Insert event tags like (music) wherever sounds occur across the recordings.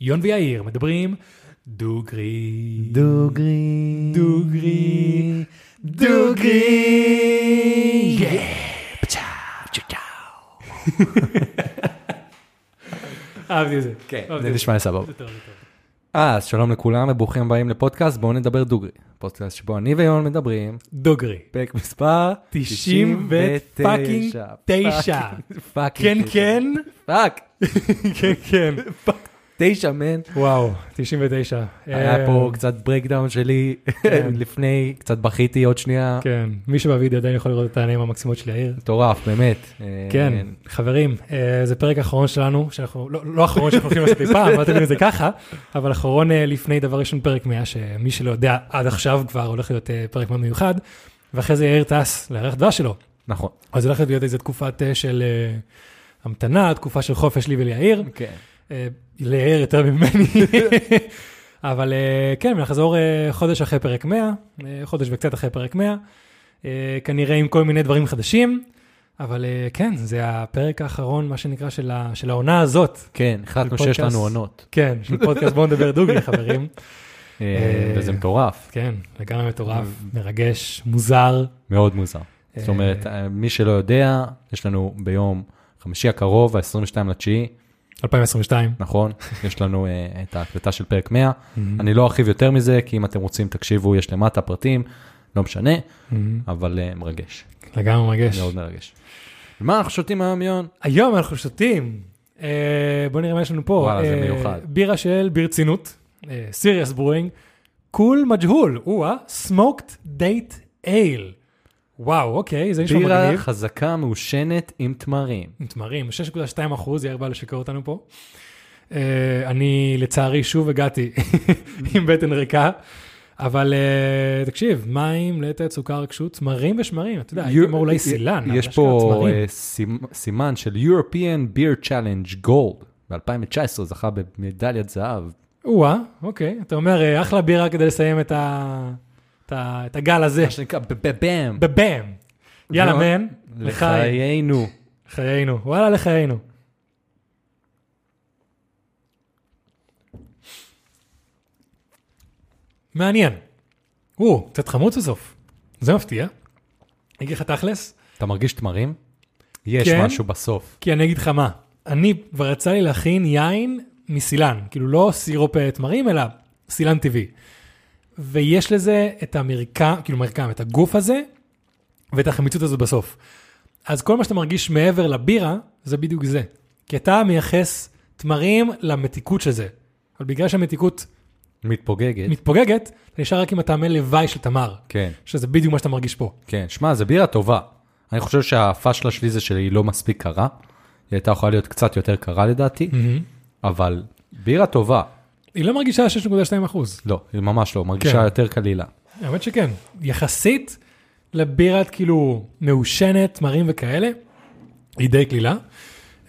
יון ויאיר מדברים דוגרי. דוגרי. דוגרי. דוגרי. (laughs) אהבתי את זה. כן, זה נשמע לי סבבה. זה טוב, זה טוב. אה, אז שלום לכולם וברוכים הבאים לפודקאסט, בואו נדבר דוגרי. פודקאסט שבו אני ויון מדברים, דוגרי. פרק מספר 90 ופאקינג תשע. fucking (laughs) כן, כן. fuck. כן, כן. תשע, man. וואו, 99. היה אה, פה קצת breakdown שלי כן. (laughs) לפני, קצת בכיתי עוד שנייה. כן, מי שבווידאו עדיין יכול לראות את העיניים המקסימות של יאיר. מטורף, באמת. אה, כן, חברים, אה, זה פרק אחרון שלנו, שאנחנו, לא, לא אחרון שאנחנו הולכים לעשות אי פעם, אל תבינו את זה ככה, אבל אחרון לפני דבר ראשון פרק 100, שמי שלא יודע, עד עכשיו כבר הולך להיות פרק מאוד מיוחד, ואחרי זה יאיר טס לארח דבש שלו. נכון. אז הולכת להיות איזה תקופת של המתנה, תקופה של חופש לי וליאיר, כן. אה, ליאיר יותר ממני. (laughs) אבל אה, כן, נחזור אה, חודש אחרי פרק 100, אה, חודש וקצת אחרי פרק 100, אה, כנראה עם כל מיני דברים חדשים, אבל כן, זה הפרק האחרון, מה שנקרא, של, ה, של העונה הזאת. כן, החלטנו שיש. לנו עונות. כן, של פודקאסט בואו נדבר דוגרי, חברים. (laughs) וזה מטורף, כן, לגמרי מטורף, מרגש, מוזר. מאוד מוזר. זאת אומרת, מי שלא יודע, יש לנו ביום חמישי הקרוב, ה-22 לתשיעי, 2022. נכון? (laughs) יש לנו אה, את ההקלטה של פרק 100. אני לא ארחיב יותר מזה, כי אם אתם רוצים, תקשיבו, יש למטה פרטים, לא משנה, מהמם. אבל אה, מרגש, לגמרי מרגש. מאוד מרגש. ומה אנחנו שותים היום, יון? היום אנחנו שותים, אה, בוא נראה מה יש לנו פה. וואלה, זה מיוחד. בירה של ברצינות, Serious Brewing, קול מג'הול, או-אה, smoked date ale. וואו, אוקיי, זה נשמע בירה מגניב. חזקה מעושנת עם תמרים. עם תמרים, 6.2 אחוז, יאיר בא לשקר אותנו פה. אה, אני לצערי שוב הגעתי (laughs) עם בטן ריקה, אבל אה, תקשיב, מים, לתת, סוכר, כשות, תמרים ושמרים, אתה יודע, הייתי אומר אולי סילן, יש פה סימ- סימן של European Beer Challenge Gold. ב-2019 זכה במדליית זהב. או-אה, אוקיי, אתה אומר, אחלה בירה כדי לסיים את ה- את הגל הזה, מה שנקרא בבאם. בבאם. יאללה. מן, לחיים, לחיינו. חיינו, וואלה, לחיינו. מעניין. או, קצת חמוץ בסוף. זה מפתיע. אני אגיד לך תכלס, אתה מרגיש תמרים? יש כן. משהו בסוף. כי אני אגיד לך מה, אני כבר יצא לי להכין יין מסילן, כאילו לא סירופ אה, תמרים, אלא סילן טבעי. ויש לזה את המרקם, כאילו מרקם, את הגוף הזה, ואת החמיצות הזאת בסוף. אז כל מה שאתה מרגיש מעבר לבירה, זה בדיוק זה. כי אתה מייחס תמרים למתיקות של זה. אבל בגלל שהמתיקות מתפוגגת. מתפוגגת, אתה נשאר רק עם הטעמי לוואי של תמר, כן, שזה בדיוק מה שאתה מרגיש פה. כן. שמע, זו בירה טובה. אני חושב שהפאשלה שלי זה שהיא לא מספיק קרה. היא הייתה יכולה להיות קצת יותר קרה לדעתי, אבל בירה טובה. היא לא מרגישה 6.2 אחוז. לא, היא ממש לא, מרגישה כן. יותר קלילה. האמת שכן, יחסית לבירת כאילו מעושנת, תמרים וכאלה, היא די קלילה.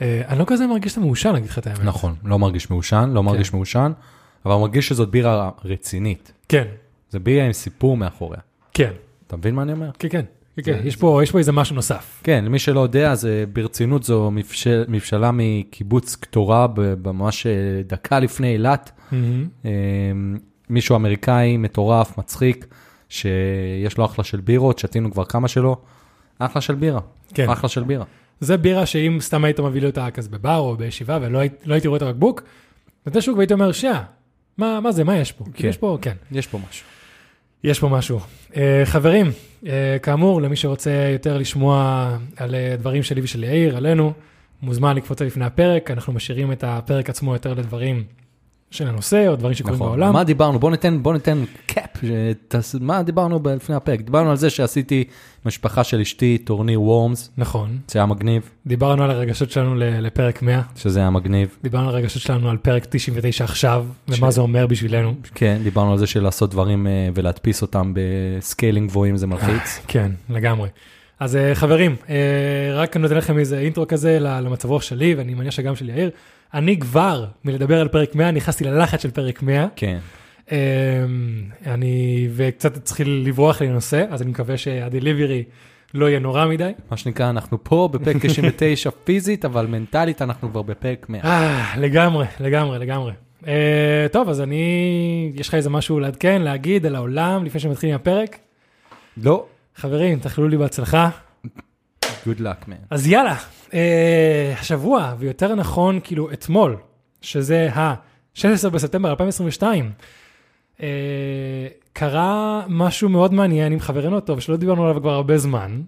אה, אני לא כזה מרגיש את המעושן, להגיד לך את האמת. נכון, לא מרגיש מעושן, לא מרגיש מעושן, אבל מרגיש שזאת בירה רצינית. כן, זה בירה עם סיפור מאחוריה. כן, אתה מבין מה אני אומר? כן, כן, כן, כן. יש פה, יש פה איזה משהו נוסף. כן, למי שלא יודע, זה ברצינות זו מבשל, מבשלה מקיבוץ קטורה, ממש אה, דקה לפני אילת. אה, מישהו אמריקאי מטורף, מצחיק, שיש לו אחלה של בירות, שתינו כבר כמה שלו. אחלה של בירה, כן. אחלה של בירה. זה בירה שאם סתם היית מביא לי אותה כזה בבר או בישיבה ולא לא הייתי רואה את הבקבוק, נותן שוק והייתי אומר, שיה, מה, מה זה, מה יש פה? כן. יש פה, כן. יש פה משהו. יש פה משהו. Uh, חברים, uh, כאמור, למי שרוצה יותר לשמוע על uh, דברים שלי ושל יאיר, עלינו, מוזמן לקפוץ לפני הפרק, אנחנו משאירים את הפרק עצמו יותר לדברים של הנושא, או דברים שקורים נכון. בעולם. מה דיברנו? בוא ניתן, בוא ניתן קאפ. שתס- מה דיברנו לפני הפרק? דיברנו על זה שעשיתי משפחה של אשתי טורניר Worms, נכון, זה היה מגניב, דיברנו על הרגשות שלנו ל- לפרק 100, שזה היה מגניב. דיברנו על הרגשות שלנו על פרק 99 עכשיו, ומה ש- זה אומר בשבילנו. כן, דיברנו על זה של לעשות דברים אה, ולהדפיס אותם ב scaling גבוהים, זה מלחיץ. (laughs) כן, לגמרי. אז אה, חברים, אה, רק אני נותן לכם איזה intro כזה למצב רוח שלי, ואני מניח שגם של יאיר. אני כבר, מלדבר על פרק 100, נכנסתי ללחץ של פרק 100. כן. אה, אני, וקצת התחיל לברוח לי לנושא, אז אני מקווה שהדליברי לא יהיה נורא מדי. מה שנקרא, אנחנו פה בפרק 99 (laughs) פיזית, אבל מנטלית אנחנו כבר בפרק 100. אה, לגמרי, לגמרי, לגמרי. אה, טוב, אז אני, יש לך איזה משהו לעדכן, להגיד על העולם לפני שמתחילים עם הפרק? לא. חברים, תאכלו לי בהצלחה. Good luck, man. אז יאללה, השבוע, ויותר נכון, כאילו אתמול, שזה ה-16 בספטמבר 2022, אה, קרה משהו מאוד מעניין עם חברנו הטוב, שלא דיברנו עליו כבר הרבה זמן,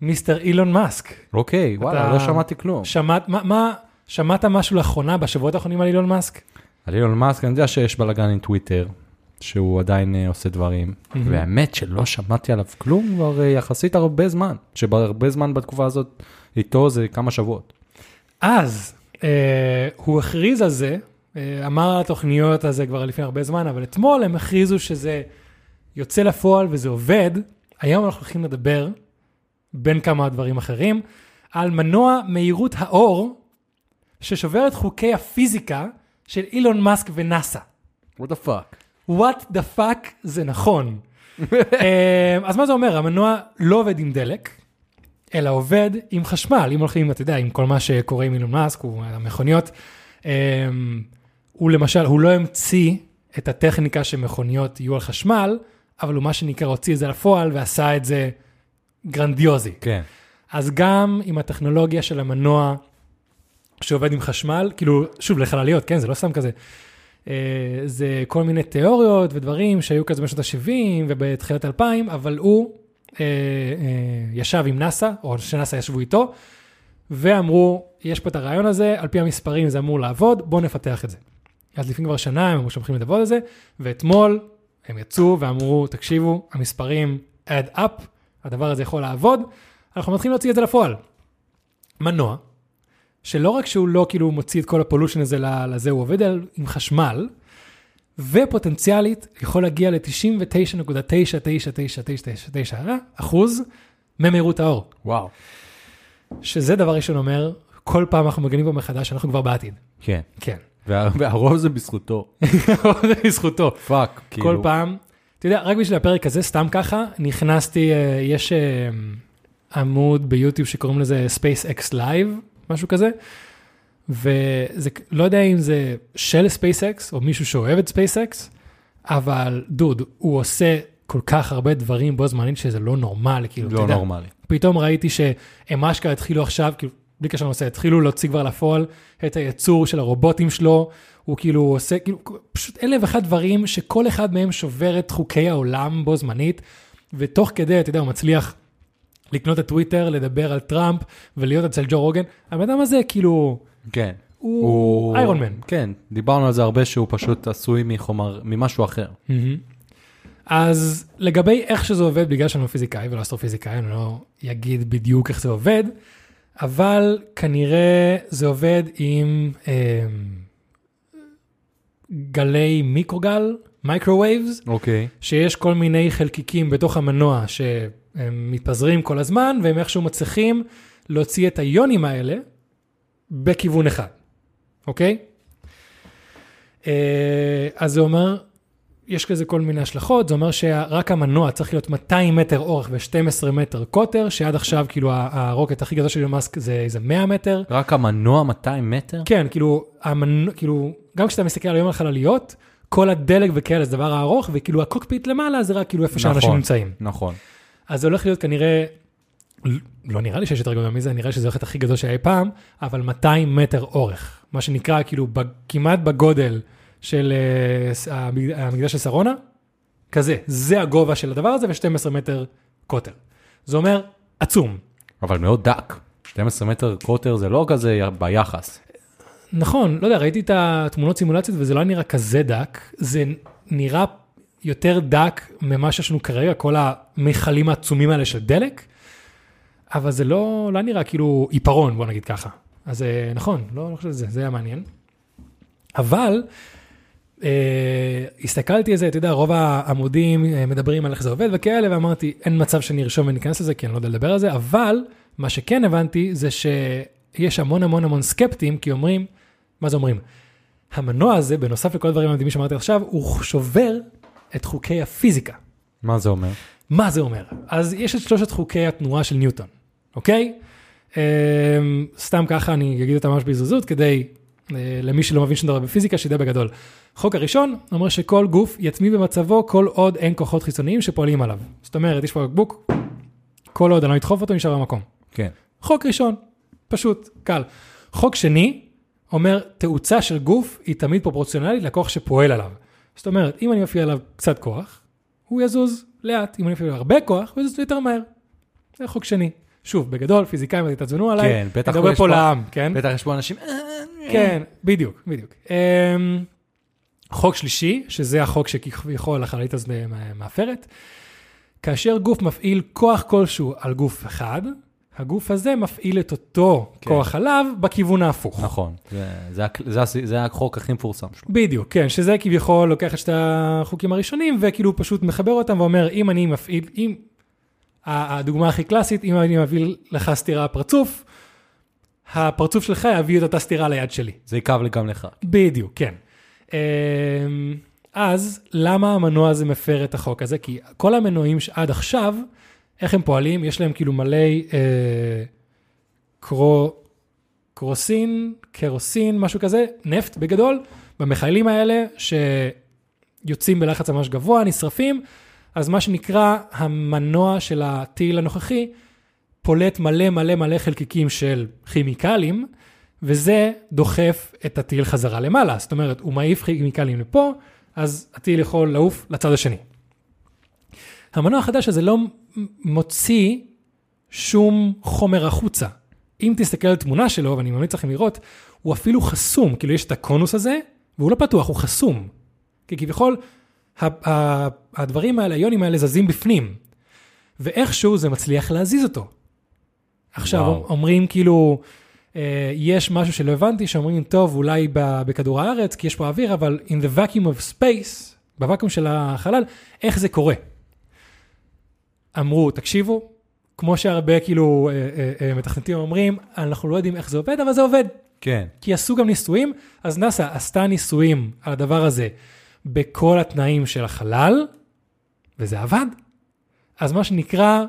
מיסטר אילון מאסק. אוקיי, וואלה, לא שמעתי כלום. שמעת, מה, מה, שמעת משהו לאחרונה, בשבועות האחרונים על אילון מאסק? על אילון מאסק, אני יודע שיש בלאגן עם טוויטר, שהוא עדיין אה, עושה דברים, והאמת שלא שמעתי עליו כלום כבר אה, יחסית הרבה זמן, שהרבה זמן בתקופה הזאת איתו זה כמה שבועות. אז אה, הוא הכריז על זה, אה, אמר על התוכניות הזה כבר לפני הרבה זמן, אבל אתמול הם הכריזו שזה יוצא לפועל וזה עובד. היום אנחנו הולכים לדבר, בין כמה דברים אחרים, על מנוע מהירות האור, ששובר את חוקי הפיזיקה של אילון מאסק ונאסא. what the fuck. What the fuck זה נכון. (laughs) אה, אז מה זה אומר? המנוע לא עובד עם דלק, אלא עובד עם חשמל. אם הולכים, אתה יודע, עם כל מה שקורה עם אילון מאסק, הוא המכוניות, אה, הוא למשל, הוא לא המציא את הטכניקה שמכוניות יהיו על חשמל, אבל הוא מה שנקרא הוציא את זה לפועל ועשה את זה גרנדיוזי. כן. אז גם עם הטכנולוגיה של המנוע שעובד עם חשמל, כאילו, שוב, לחלליות, כן, זה לא סתם כזה. אה, זה כל מיני תיאוריות ודברים שהיו כזה בשנות ה-70 ובתחילת 2000, אבל הוא אה, אה, ישב עם נאסא, או שנאסא ישבו איתו, ואמרו, יש פה את הרעיון הזה, על פי המספרים זה אמור לעבוד, בואו נפתח את זה. אז לפני כבר שנה הם אמרו שהולכים לעבוד על זה, ואתמול הם יצאו ואמרו, תקשיבו, המספרים add up, הדבר הזה יכול לעבוד, אנחנו מתחילים להוציא את זה לפועל. מנוע, שלא רק שהוא לא כאילו מוציא את כל ה pollution הזה לזה, הוא עובד על, עם חשמל, ופוטנציאלית יכול להגיע ל-99.99999 אחוז ממהירות האור. וואו. שזה דבר ראשון אומר, כל פעם אנחנו מגלים פה מחדש, אנחנו כבר בעתיד. כן. כן. וה- והרוב זה בזכותו. (laughs) זה בזכותו. fuck, כאילו. כל פעם, אתה יודע, רק בשביל הפרק הזה, סתם ככה, נכנסתי, אה, יש אה, עמוד ביוטיוב שקוראים לזה SpaceX Live, משהו כזה, וזה, לא יודע אם זה של SpaceX או מישהו שאוהב את SpaceX, אבל דוד, הוא עושה כל כך הרבה דברים בו זמנית שזה לא נורמלי, כאילו, אתה לא יודע, נורמלי. פתאום ראיתי שהם אשכרה התחילו עכשיו, כאילו, בלי קשר לנושא, התחילו להוציא כבר לפועל את הייצור של הרובוטים שלו, הוא כאילו עושה, כאילו, פשוט אלף ואחד דברים שכל אחד מהם שובר את חוקי העולם בו זמנית, ותוך כדי, אתה יודע, הוא מצליח לקנות את טוויטר, לדבר על טראמפ ולהיות אצל ג'ו רוגן. הבן אדם הזה, כאילו, כן. הוא איירון מן. כן, דיברנו על זה הרבה שהוא פשוט עשוי מחומר, ממשהו אחר. אז לגבי איך שזה עובד, בגלל שאני לא פיזיקאי ולא אסטרופיזיקאי, אני לא אגיד בדיוק איך זה עובד, אבל כנראה זה עובד עם אה, גלי מיקרוגל, microwaves, אוקיי. שיש כל מיני חלקיקים בתוך המנוע שהם מתפזרים כל הזמן, והם איכשהו מצליחים להוציא את היונים האלה בכיוון אחד, אוקיי? אה, אז זה אומר, יש כזה כל מיני השלכות, זה אומר שרק המנוע צריך להיות 200 מטר אורך ו-12 מטר קוטר, שעד עכשיו כאילו ה rocket הכי גדול של מאסק זה איזה 100 מטר. רק המנוע 200 מטר? כן, כאילו, המנוע, כאילו, גם כשאתה מסתכל על היום על חלליות, כל הדלק וכאלה זה דבר הארוך, וכאילו הקוקפיט למעלה זה רק כאילו איפה שאנשים נכון. נמצאים. נכון. אז זה הולך להיות כנראה, לא נראה לי שיש יותר גדול מזה, נראה שזה הולך להיות הכי גדול שהיה פעם, אבל 200 מטר אורך, מה שנקרא כאילו ב- כמעט בגודל של המג- המגדל של שרונה, כזה, זה הגובה של הדבר הזה ו-12 מטר קוטר. זה אומר עצום. אבל מאוד דק. 12 מטר קוטר זה לא כזה ביחס. נכון, לא יודע, ראיתי את התמונות סימולציות וזה לא נראה כזה דק, זה נראה יותר דק ממה שיש לנו כרגע, כל המכלים העצומים האלה של דלק, אבל זה לא, לא נראה כאילו עיפרון, בוא נגיד ככה. אז אה, נכון, לא, לא חושב שזה, זה היה מעניין. אבל, אה, הסתכלתי על זה, אתה יודע, רוב העמודים אה, מדברים על איך זה עובד וכאלה, ואמרתי, אין מצב שאני ארשום וניכנס לזה, כי אני לא יודע לדבר על זה, אבל מה שכן הבנתי זה שיש המון המון המון סקפטים, כי אומרים, מה זה אומרים? המנוע הזה, בנוסף לכל הדברים המדהימים שאמרתי עכשיו, הוא שובר את חוקי הפיזיקה. מה זה אומר? מה זה אומר? אז יש את שלושת חוקי התנועה של ניוטון, אוקיי? אמ, סתם ככה אני אגיד אותם ממש בזריזות כדי אה, למי שלא מבין שום דבר בפיזיקה, שידע בגדול. חוק הראשון אומר שכל גוף יצמיא במצבו כל עוד אין כוחות חיצוניים שפועלים עליו. זאת אומרת, יש פה בקבוק, כל עוד אני לא אדחוף אותו, נשאר במקום. כן. חוק ראשון, פשוט, קל. חוק שני אומר, תאוצה של גוף היא תמיד פרופורציונלית לכוח שפועל עליו. זאת אומרת, אם אני מפעיל עליו קצת כוח, הוא יזוז לאט. אם אני מפעיל עליו הרבה כוח, הוא יזוז יותר מהר. זה חוק שני. שוב, בגדול, פיזיקאים תתעצבנו עליי, כן, בטח מדבר פה לעם, כן? בטח יש פה אנשים, "אה, כן, בדיוק, בדיוק. אמ, חוק שלישי, שזה החוק שכביכול החללית הזאת מאפרת, כאשר גוף מפעיל כוח כלשהו על גוף אחד, הגוף הזה מפעיל את אותו כן. כוח עליו בכיוון ההפוך. נכון, זה- זה זה זה החוק הכי מפורסם שלו. בדיוק, כן, שזה כביכול לוקח את שתי החוקים הראשונים וכאילו פשוט מחבר אותם ואומר, אם אני מפעיל, אם, הדוגמה הכי קלאסית, אם אני מביא לך סטירה פרצוף, הפרצוף שלך יביא את אותה סטירה ליד שלי. זה יכאב לי גם לך. בדיוק, כן. אמ, אז למה המנוע הזה מפר את החוק הזה? כי כל המנועים שעד עכשיו, איך הם פועלים? יש להם כאילו מלא אה, קרו, קרוסין, קרוסין, משהו כזה, נפט בגדול, במכלים האלה שיוצאים בלחץ ממש גבוה, נשרפים, אז מה שנקרא המנוע של הטיל הנוכחי, פולט מלא מלא מלא חלקיקים של כימיקלים, וזה דוחף את הטיל חזרה למעלה. זאת אומרת, הוא מעיף כימיקלים לפה, אז הטיל יכול לעוף לצד השני. המנוע החדש הזה לא מוציא שום חומר החוצה. אם תסתכל על תמונה שלו, ואני ממליץ לכם לראות, הוא אפילו חסום, כאילו יש את הקונוס הזה, והוא לא פתוח, הוא חסום. כי כביכול, הדברים האלה, היונים האלה זזים בפנים, ואיכשהו זה מצליח להזיז אותו. עכשיו, וואו. אומרים כאילו, אה, יש משהו שלא הבנתי, שאומרים, טוב, אולי בכדור הארץ, כי יש פה אוויר, אבל in the vacuum of space, בוואקום של החלל, איך זה קורה? אמרו, תקשיבו, כמו שהרבה כאילו אה, אה, אה, מתכנתים אומרים, אנחנו לא יודעים איך זה עובד, אבל זה עובד. כן. כי עשו גם ניסויים, אז נאסא עשתה ניסויים על הדבר הזה בכל התנאים של החלל, וזה עבד. אז מה שנקרא,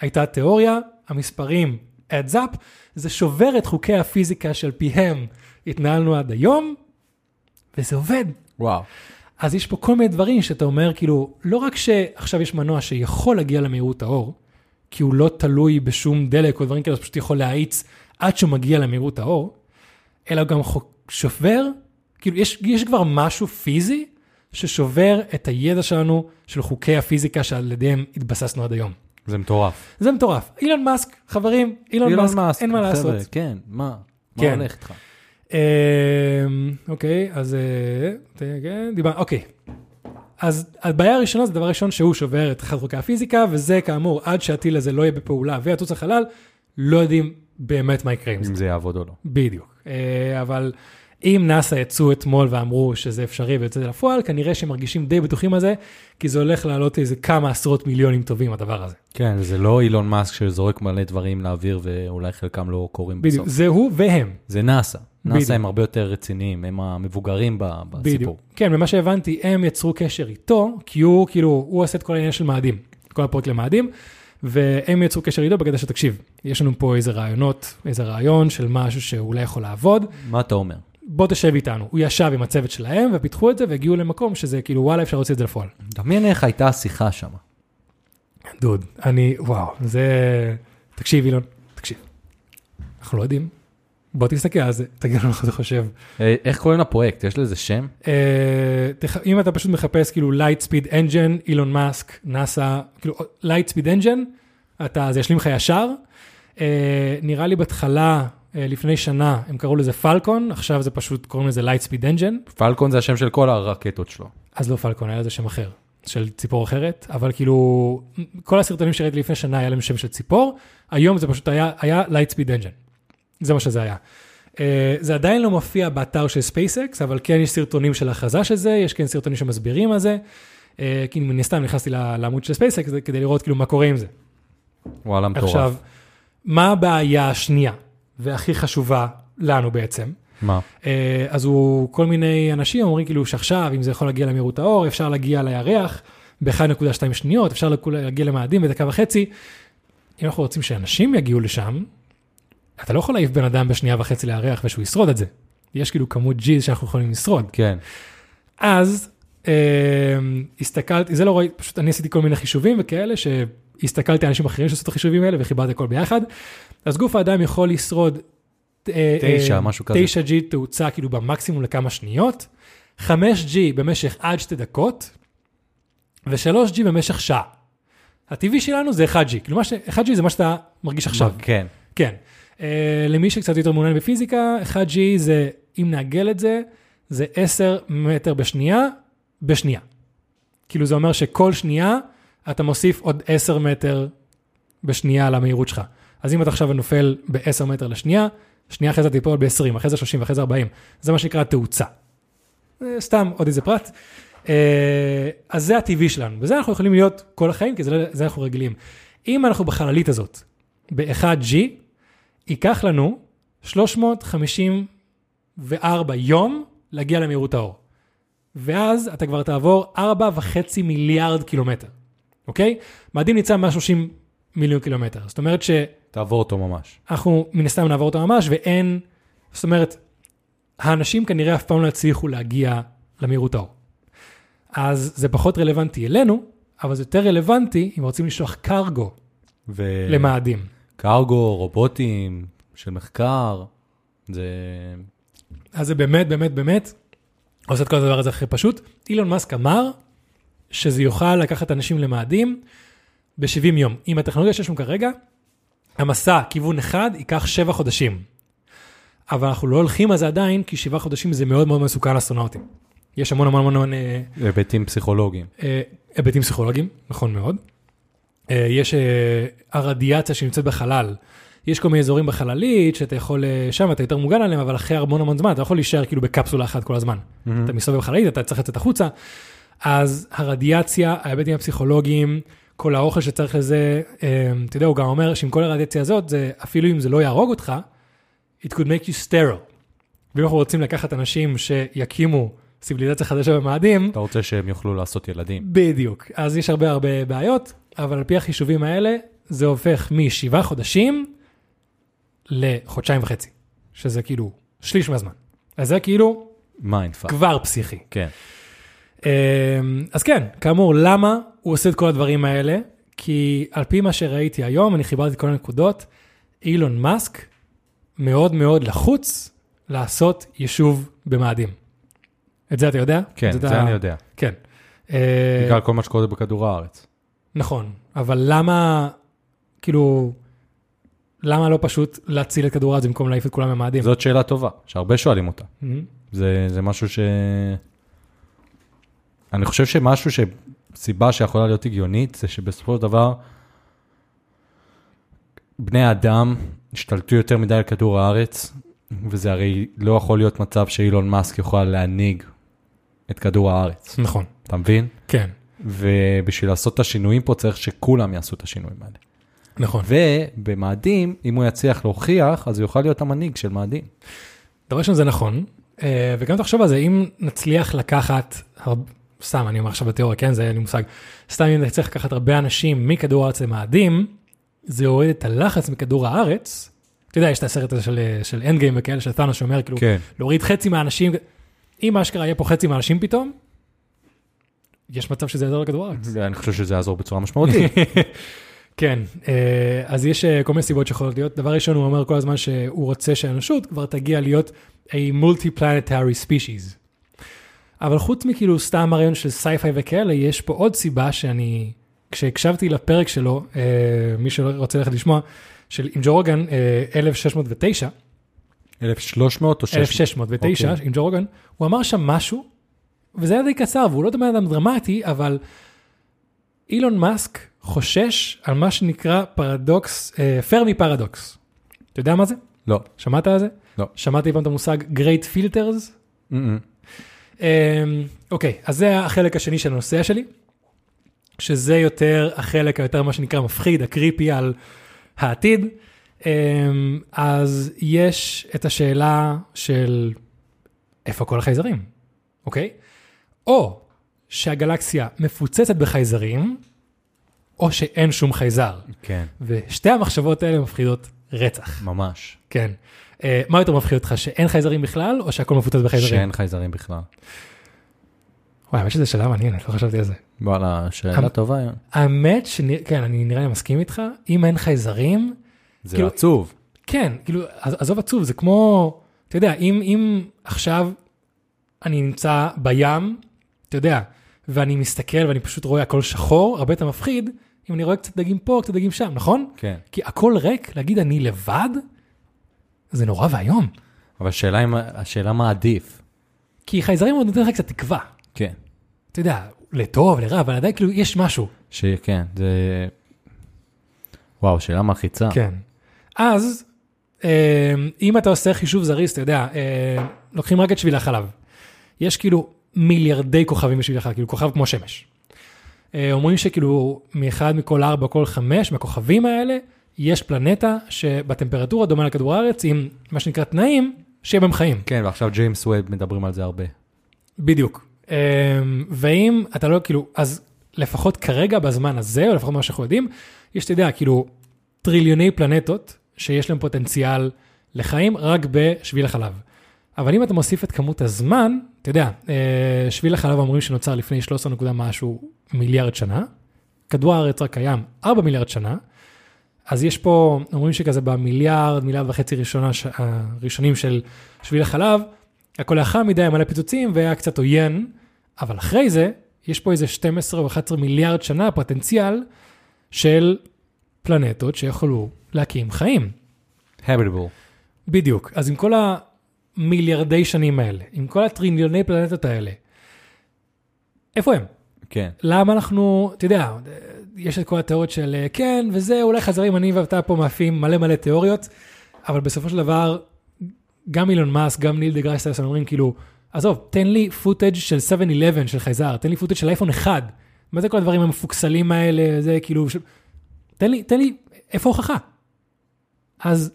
הייתה תיאוריה, המספרים adds up, זה שובר את חוקי הפיזיקה של פיהם התנהלנו עד היום, וזה עובד. וואו. אז יש פה כל מיני דברים שאתה אומר, כאילו, לא רק שעכשיו יש מנוע שיכול להגיע למהירות האור, כי הוא לא תלוי בשום דלק או דברים כאלה, הוא פשוט יכול להאיץ עד שהוא מגיע למהירות האור, אלא גם שובר, כאילו, יש, יש כבר משהו פיזי ששובר את הידע שלנו של חוקי הפיזיקה שעל ידיהם התבססנו עד היום. זה מטורף. זה מטורף. אילון מאסק, חברים, אילון, מאסק, אין מה חבר'ה, לעשות. כן, מה? מה כן. הולך איתך? אמ, אוקיי, אז אה, ת- כן, אוקיי. אז הבעיה הראשונה זה דבר ראשון שהוא שובר את אחד חוקי הפיזיקה, וזה כאמור, עד שהטיל הזה לא יהיה בפעולה ויטוס לחלל, לא יודעים באמת מה יקרה עם זה. אם זה יעבוד או לא. בדיוק. אה, אבל אם נאסא יצאו אתמול ואמרו שזה אפשרי ויוצא זה לפועל, כנראה שהם מרגישים די בטוחים על זה, כי זה הולך לעלות איזה כמה עשרות מיליונים טובים הדבר הזה. כן, זה לא אילון מאסק שזורק מלא דברים לאוויר ואולי חלקם לא קורים בדיוק, בסוף. זה הוא והם. זה נאסא. בדיוק. נאסא הם הרבה יותר רציניים, הם המבוגרים בסיפור. בדיוק. כן, ומה שהבנתי, הם יצרו קשר איתו, כי הוא, כאילו, הוא עושה את כל העניין של מאדים, כל הפרויקט למאדים, והם יצרו קשר איתו בקטע שתקשיב, יש לנו פה איזה רעיונות, איזה רעיון של משהו שאולי יכול לעבוד, מה אתה אומר? בוא תשב איתנו. הוא ישב עם הצוות שלהם ופיתחו את זה והגיעו למקום שזה כאילו וואלה אפשר להוציא את זה לפועל. דמיין איך הייתה השיחה שם. דוד, אני, וואו, זה, תקשיב אילון, תקשיב. אנחנו לא יודעים, בוא תסתכל על זה, תגיד לנו מה אתה חושב. אה, איך קוראים לפרויקט? יש לזה שם? אה, אם אתה פשוט מחפש כאילו light speed engine, אילון מאסק, נאסא, כאילו light speed engine, אתה, זה ישלים לך ישר. אה, נראה לי בהתחלה, לפני שנה, הם קראו לזה פלקון, עכשיו זה פשוט קוראים לזה light speed engine, פלקון זה השם של כל הרקטות שלו. אז לא פלקון, היה לזה שם אחר, של ציפור אחרת, אבל כאילו, כל הסרטונים שראיתי לפני שנה היה להם שם של ציפור, היום זה פשוט היה, היה light speed engine. זה מה שזה היה. Uh, זה עדיין לא מופיע באתר של SpaceX, אבל כן יש סרטונים של הכרזה של זה, יש כן סרטונים שמסבירים על זה. Uh, כי מן הסתם נכנסתי לעמוד של SpaceX כדי לראות כאילו מה קורה עם זה. וואלה, מטורף. עכשיו, מה הבעיה השנייה, והכי חשובה לנו בעצם? מה? אה, אז הוא, כל מיני אנשים אומרים כאילו שעכשיו, אם זה יכול להגיע למהירות האור, אפשר להגיע לירח ב-1.2 שניות, אפשר להגיע למאדים בדקה וחצי. אם אנחנו רוצים שאנשים יגיעו לשם, אתה לא יכול להעיף בן אדם בשנייה וחצי לירח ושהוא ישרוד את זה. יש כאילו כמות G שאנחנו יכולים לשרוד. כן. אז אה, הסתכלתי, זה לא ראיתי, פשוט אני עשיתי כל מיני חישובים וכאלה, שהסתכלתי על אנשים אחרים שעשו את החישובים האלה וחיברתי הכל ביחד. אז גוף האדם יכול לשרוד אה, תשע, אה, משהו כזה. 9G תאוצה כאילו במקסימום לכמה שניות, 5G במשך עד שתי דקות, ו-3G במשך שעה. הטבעי שלנו זה 1G, כאילו ש... 1G זה מה שאתה מרגיש עכשיו. כן. כן. Uh, למי שקצת יותר מעוניין בפיזיקה, 1G זה, אם נעגל את זה, זה 10 מטר בשנייה, בשנייה. כאילו זה אומר שכל שנייה אתה מוסיף עוד 10 מטר בשנייה למהירות שלך. אז אם אתה עכשיו נופל ב-10 מטר לשנייה, שנייה אחרי זה תיפול ב-20, אחרי זה 30 ואחרי זה 40. זה מה שנקרא תאוצה. אה, סתם עוד איזה פרט. אה, אז זה הטבעי שלנו, וזה אנחנו יכולים להיות כל החיים, כי זה, זה אנחנו רגילים. אם אנחנו בחללית הזאת, ב-1G, ייקח לנו 354 יום להגיע למהירות האור. ואז אתה כבר תעבור 4.5 מיליארד קילומטר, אוקיי? מאדים ניצב 130 מיליון קילומטר. זאת אומרת תעבור אותו ממש. שאנחנו מן הסתם נעבור אותו ממש, ואין, זאת אומרת, האנשים כנראה אף פעם לא יצליחו להגיע למהירות האור. אז זה פחות רלוונטי אלינו, אבל זה יותר רלוונטי אם רוצים לשלוח קרגו ו... למאדים. קרגו, רובוטים של מחקר, זה... אז זה באמת, באמת, באמת, עושה את כל הדבר הזה הכי פשוט. אילון מאסק אמר שזה יוכל לקחת אנשים למאדים ב-70 יום. עם הטכנולוגיה שיש לנו כרגע, המסע, כיוון אחד, ייקח 7 חודשים. אבל אנחנו לא הולכים על זה עדיין, כי 7 חודשים זה מאוד מאוד מסוכן לאסטרונאוטים. יש המון המון המון אה, היבטים פסיכולוגיים. אה, היבטים פסיכולוגיים, נכון מאוד. אה, יש הרדיאציה שנמצאת בחלל. יש כל מיני אזורים בחללית שאתה יכול, שם אתה יותר מוגן עליהם, אבל אחרי המון המון זמן אתה יכול להישאר כאילו בקפסולה אחת כל הזמן. אתה מסתובב בחללית, אתה צריך לצאת החוצה. אז הרדיאציה, ההיבטים הפסיכולוגיים, כל האוכל שצריך לזה, אה, אתה יודע, הוא גם אומר שעם כל הרדיאציה הזאת, זה אפילו אם זה לא יהרוג אותך, it could make you sterile. ואם אנחנו רוצים לקחת אנשים שיקימו ציוויליזציה חדשה במאדים, אתה רוצה שהם יוכלו לעשות ילדים. בדיוק. אז יש הרבה הרבה בעיות, אבל על פי החישובים האלה, זה הופך משבעה חודשים לחודשיים וחצי, שזה כאילו שליש מהזמן. אז זה כאילו mind fuck. כבר פסיכי. כן. אמ, אז כן, כאמור, למה הוא עושה את כל הדברים האלה? כי על פי מה שראיתי היום, אני חיברתי את כל הנקודות, אילון מאסק מאוד מאוד לחוץ לעשות יישוב במאדים. את זה אתה יודע? כן, אתה- זה אני יודע. כן. אה, בגלל כל מה שקורה בכדור הארץ. נכון, אבל למה, כאילו, למה לא פשוט להציל את כדור הארץ במקום להעיף את כולם ממאדים? זאת שאלה טובה, שהרבה שואלים אותה. מהמם. זה, זה משהו ש... אני חושב שמשהו שסיבה שיכולה להיות הגיונית, זה שבסופו של דבר, בני האדם השתלטו יותר מדי על כדור הארץ, וזה הרי לא יכול להיות מצב שאילון מאסק יוכל להנהיג את כדור הארץ. נכון, אתה מבין? כן, ובשביל לעשות את השינויים פה צריך שכולם יעשו את השינויים האלה. נכון. ובמאדים, אם הוא יצליח להוכיח, אז הוא יוכל להיות המנהיג של מאדים. דבר ראשון זה נכון, אה, וגם תחשוב על זה, אם נצליח לקחת, סתם אני אומר עכשיו בתיאוריה, כן, זה אין לי מושג, סתם אם נצליח לקחת הרבה אנשים מכדור הארץ למאדים, זה יוריד את הלחץ מכדור הארץ. אתה יודע, יש את הסרט הזה של, של אנד גיים וכאלה, של תאנוס שאומר כאילו, כן. להוריד חצי מהאנשים, אם אשכרה יהיה פה חצי מהאנשים פתאום, יש מצב שזה יעזור לכדור הארץ. (laughs) אני חושב שזה יעזור בצורה משמעותית. (laughs) כן, אה, אז יש אה, כל מיני סיבות שיכולות להיות. דבר ראשון, הוא אומר כל הזמן שהוא רוצה שהאנושות כבר תגיע להיות a multi-planetary species. אבל חוץ מכאילו סתם הרעיון של sci-fi וכאלה, יש פה עוד סיבה שאני, כשהקשבתי לפרק שלו, אה, מי שרוצה ללכת לשמוע, של עם ג'ו רוגן, אה, 1609, 1300 או 600? 1609, אוקיי. עם ג'ו רוגן, הוא אמר שם משהו, וזה היה די קצר, והוא לא בן אדם דרמטי, אבל אילון מאסק חושש על מה שנקרא פרדוקס, אה, פרמי פרדוקס. אתה יודע מה זה? לא. שמעת על זה? לא. שמעתי פעם את המושג Great Filters? Mm-mm. אה, אוקיי, אז זה החלק השני של הנושא שלי, שזה יותר החלק היותר מה שנקרא מפחיד, הקריפי על העתיד. אה, אז יש את השאלה של איפה כל החייזרים, אוקיי? או שהגלקסיה מפוצצת בחייזרים, או שאין שום חייזר. כן. ושתי המחשבות האלה מפחידות רצח. ממש. כן. אה, מה יותר מפחיד אותך, שאין חייזרים בכלל, או שהכל מפוצץ בחייזרים? שאין חייזרים בכלל. וואי, האמת שזה שאלה מעניינת, לא חשבתי על זה. וואלה, שאלה טובה. האמת, כן, אני נראה לי מסכים איתך, אם אין חייזרים, זה כאילו- עצוב. כן, כאילו, עז- עזוב עצוב, זה כמו, אתה יודע, אם, אם עכשיו אני נמצא בים, אתה יודע, ואני מסתכל ואני פשוט רואה הכל שחור, הרבה יותר מפחיד, אם אני רואה קצת דגים פה, קצת דגים שם, נכון? כן. כי הכל ריק, להגיד אני לבד, זה נורא ואיום. אבל השאלה השאלה מה עדיף. כי חייזרים עוד נותן לך קצת תקווה. כן. אתה יודע, לטוב, לרע, אבל עדיין כאילו יש משהו. שכן, זה... וואו, שאלה מלחיצה. כן. אז, אה, אם אתה עושה חישוב זריז, אתה יודע, אה, לוקחים רק את שביל החלב. יש כאילו מיליארדי כוכבים בשביל החלב, כאילו כוכב כמו שמש. אה, אומרים שכאילו מאחד מכל ארבע, כל חמש מהכוכבים האלה, יש פלנטה שבטמפרטורה דומה לכדור הארץ, עם מה שנקרא תנאים, שיהיה בהם חיים. כן, ועכשיו ג'יימס ווב מדברים על זה הרבה. בדיוק. אמ, ואם אתה לא, כאילו, אז לפחות כרגע, בזמן הזה, או לפחות מה שאנחנו יודעים, יש, אתה יודע, כאילו, טריליוני פלנטות שיש להם פוטנציאל לחיים רק בשביל החלב. אבל אם אתה מוסיף את כמות הזמן, אתה יודע, אה, שביל החלב אומרים שנוצר לפני 13 נקודה משהו מיליארד שנה, כדור הארץ רק קיים 4 מיליארד שנה, אז יש פה, אומרים שכזה במיליארד, מיליארד וחצי ראשונה, הראשונים של שביל החלב, הכל היה חם מדי, מלא פיצוצים והיה קצת עוין, אבל אחרי זה, יש פה איזה 12 או 11 מיליארד שנה פוטנציאל של פלנטות שיכולו להקים חיים. habitable. בדיוק. אז עם כל המיליארדי שנים האלה, עם כל הטריליוני פלנטות האלה, איפה הם? כן. למה אנחנו, אתה יודע, יש את כל התיאוריות של אה, כן וזה, אולי חזרים, אני ואתה פה מאפים מלא מלא תיאוריות, אבל בסופו של דבר, גם אילון מאסק, גם ניל דה גראס אומרים כאילו, עזוב, תן לי footage של 7-11 של חייזר, תן לי footage של אייפון 1, מה זה כל הדברים המפוקסלים האלה, זה כאילו, ש... תן לי, תן לי, איפה ההוכחה? אז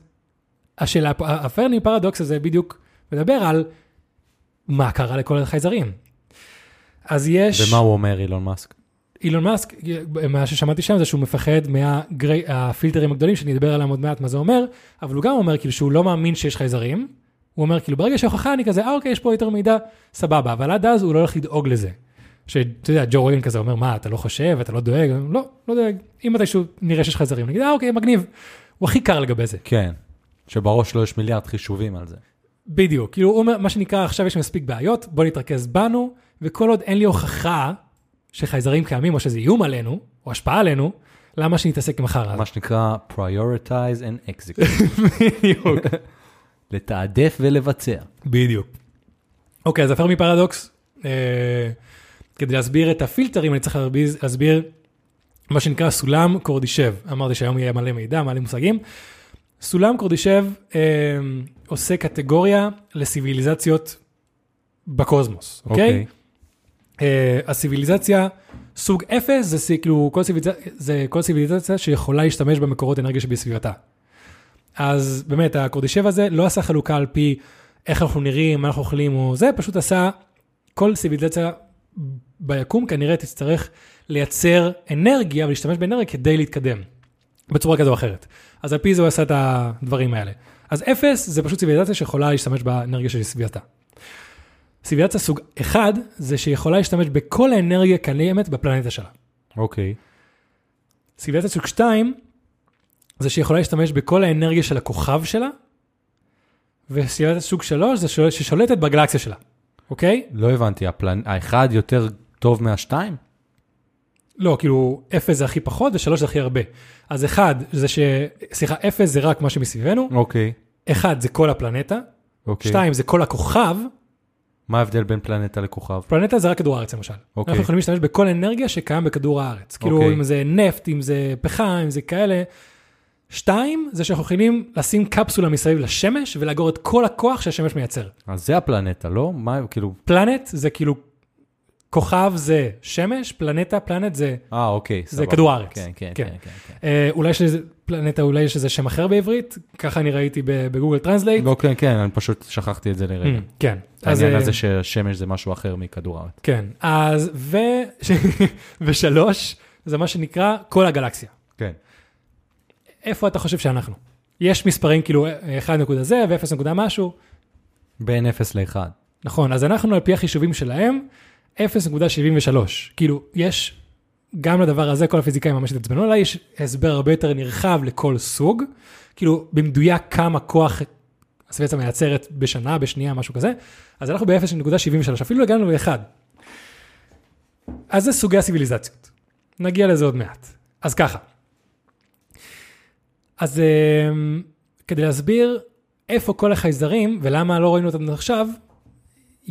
השאלה, ה Fermi paradox הזה בדיוק מדבר על מה קרה לכל החייזרים. אז יש... ומה הוא אומר, אילון מאסק? אילון מאסק, מה ששמעתי שם זה שהוא מפחד מהפילטרים הגדולים, שאני אדבר עליהם עוד מעט מה זה אומר, אבל הוא גם אומר כאילו שהוא לא מאמין שיש חייזרים. הוא אומר כאילו ברגע שהוכחה אני כזה, אה אוקיי, יש פה יותר מידע, סבבה, אבל עד אז הוא לא הולך לדאוג לזה. שאתה יודע, ג'ו רוגן כזה אומר, מה, אתה לא חושב, אתה לא דואג? לא, לא דואג. אם מתישהו נראה שיש חייזרים, נגיד, אה אוקיי, מגניב. הוא הכי קר לגבי זה. כן. שבראש שלו יש מיליארד חישובים על זה. בדיוק, כאילו הוא אומר, מה שנקרא, עכשיו יש מספיק בעיות, בוא נתרכז בנו, וכל עוד אין לי הוכחה שחייזרים קיימים, או שזה איום עלינו, או השפעה עלינו, למה שנתעסק עם החרא הזה? מה שנקרא prioritize and execute. (laughs) בדיוק. (laughs) לתעדף ולבצע. בדיוק. אוקיי, אז הפרמי פרדוקס, אה, כדי להסביר את הפילטרים, אני צריך להסביר, להסביר מה שנקרא סולם קורדישב. אמרתי שהיום יהיה מלא מידע, מלא מושגים. סולם קורדישב אה, עושה קטגוריה לסיביליזציות בקוסמוס, אוקיי? אה, הסיביליזציה סוג אפס זה כאילו כל סיביליזציה, זה כל סיביליזציה שיכולה להשתמש במקורות אנרגיה שבסביבתה. אז באמת הקורדישב הזה לא עשה חלוקה על פי איך אנחנו נראים, מה אנחנו אוכלים או זה, פשוט עשה כל סיביליזציה ביקום כנראה תצטרך לייצר אנרגיה ולהשתמש באנרגיה כדי להתקדם בצורה כזו או אחרת. אז על פי זה הוא עשה את הדברים האלה. אז אפס זה פשוט סיביליזציה שיכולה להשתמש באנרגיה של סביבתה. סיביליזציה סוג אחד זה שיכולה להשתמש בכל האנרגיה הקיימת בפלנטה שלה. אוקיי. סיביליזציה סוג 2 זה שיכולה להשתמש בכל האנרגיה של הכוכב שלה, וסיביליזציה סוג 3 זה שול- ששולטת בגלקסיה שלה, אוקיי? לא הבנתי, הפלנ... האחד יותר טוב מהשתיים? לא, כאילו 0 זה הכי פחות ו3 זה הכי הרבה. אז 1 זה ש... סליחה, 0 זה רק מה שמסביבנו, אוקיי. 1 זה כל הפלנטה, אוקיי. 2 זה כל הכוכב, מה ההבדל בין פלנטה לכוכב? פלנטה זה רק כדור הארץ למשל. אוקיי. אנחנו יכולים להשתמש בכל אנרגיה שקיים בכדור הארץ. כאילו אוקיי. אם זה נפט, אם זה פחם, אם זה כאלה. שתיים, זה שאנחנו יכולים לשים קפסולה מסביב לשמש ולאגור את כל הכוח שהשמש מייצר. אז זה הפלנטה, לא? מה, כאילו... פלנט זה כאילו, כוכב זה שמש, פלנטה, פלנט זה, אה, אוקיי, זה סבבה. כדור הארץ. כן, כן, כן. כן, כן. כן. אה, אולי יש לזה, פלנטה, אולי יש לזה שם אחר בעברית, ככה אני ראיתי ב Google Translate. לא, כן, כן, אני פשוט שכחתי את זה לרגע. Mm, כן. העניין אה, הזה שהשמש זה משהו אחר מכדור הארץ. כן. אז, ו... (laughs) ושלוש, זה מה שנקרא כל הגלקסיה. כן. איפה אתה חושב שאנחנו? יש מספרים כאילו 1 נקודה זה ו-0 נקודה משהו, בין 0 ל-1. נכון, אז אנחנו על פי החישובים שלהם, 0.73. כאילו, יש גם לדבר הזה, כל הפיזיקאים ממש התעצבנו עליי, יש הסבר הרבה יותר נרחב לכל סוג, כאילו, במדויק כמה כוח הסביבה מייצרת בשנה, בשנייה, משהו כזה, אז אנחנו ב-0.73, אפילו הגענו ל-1. אז זה סוגי הסיביליזציות. נגיע לזה עוד מעט. אז ככה. אז אמ, כדי להסביר איפה כל החייזרים ולמה לא ראינו אותם עכשיו,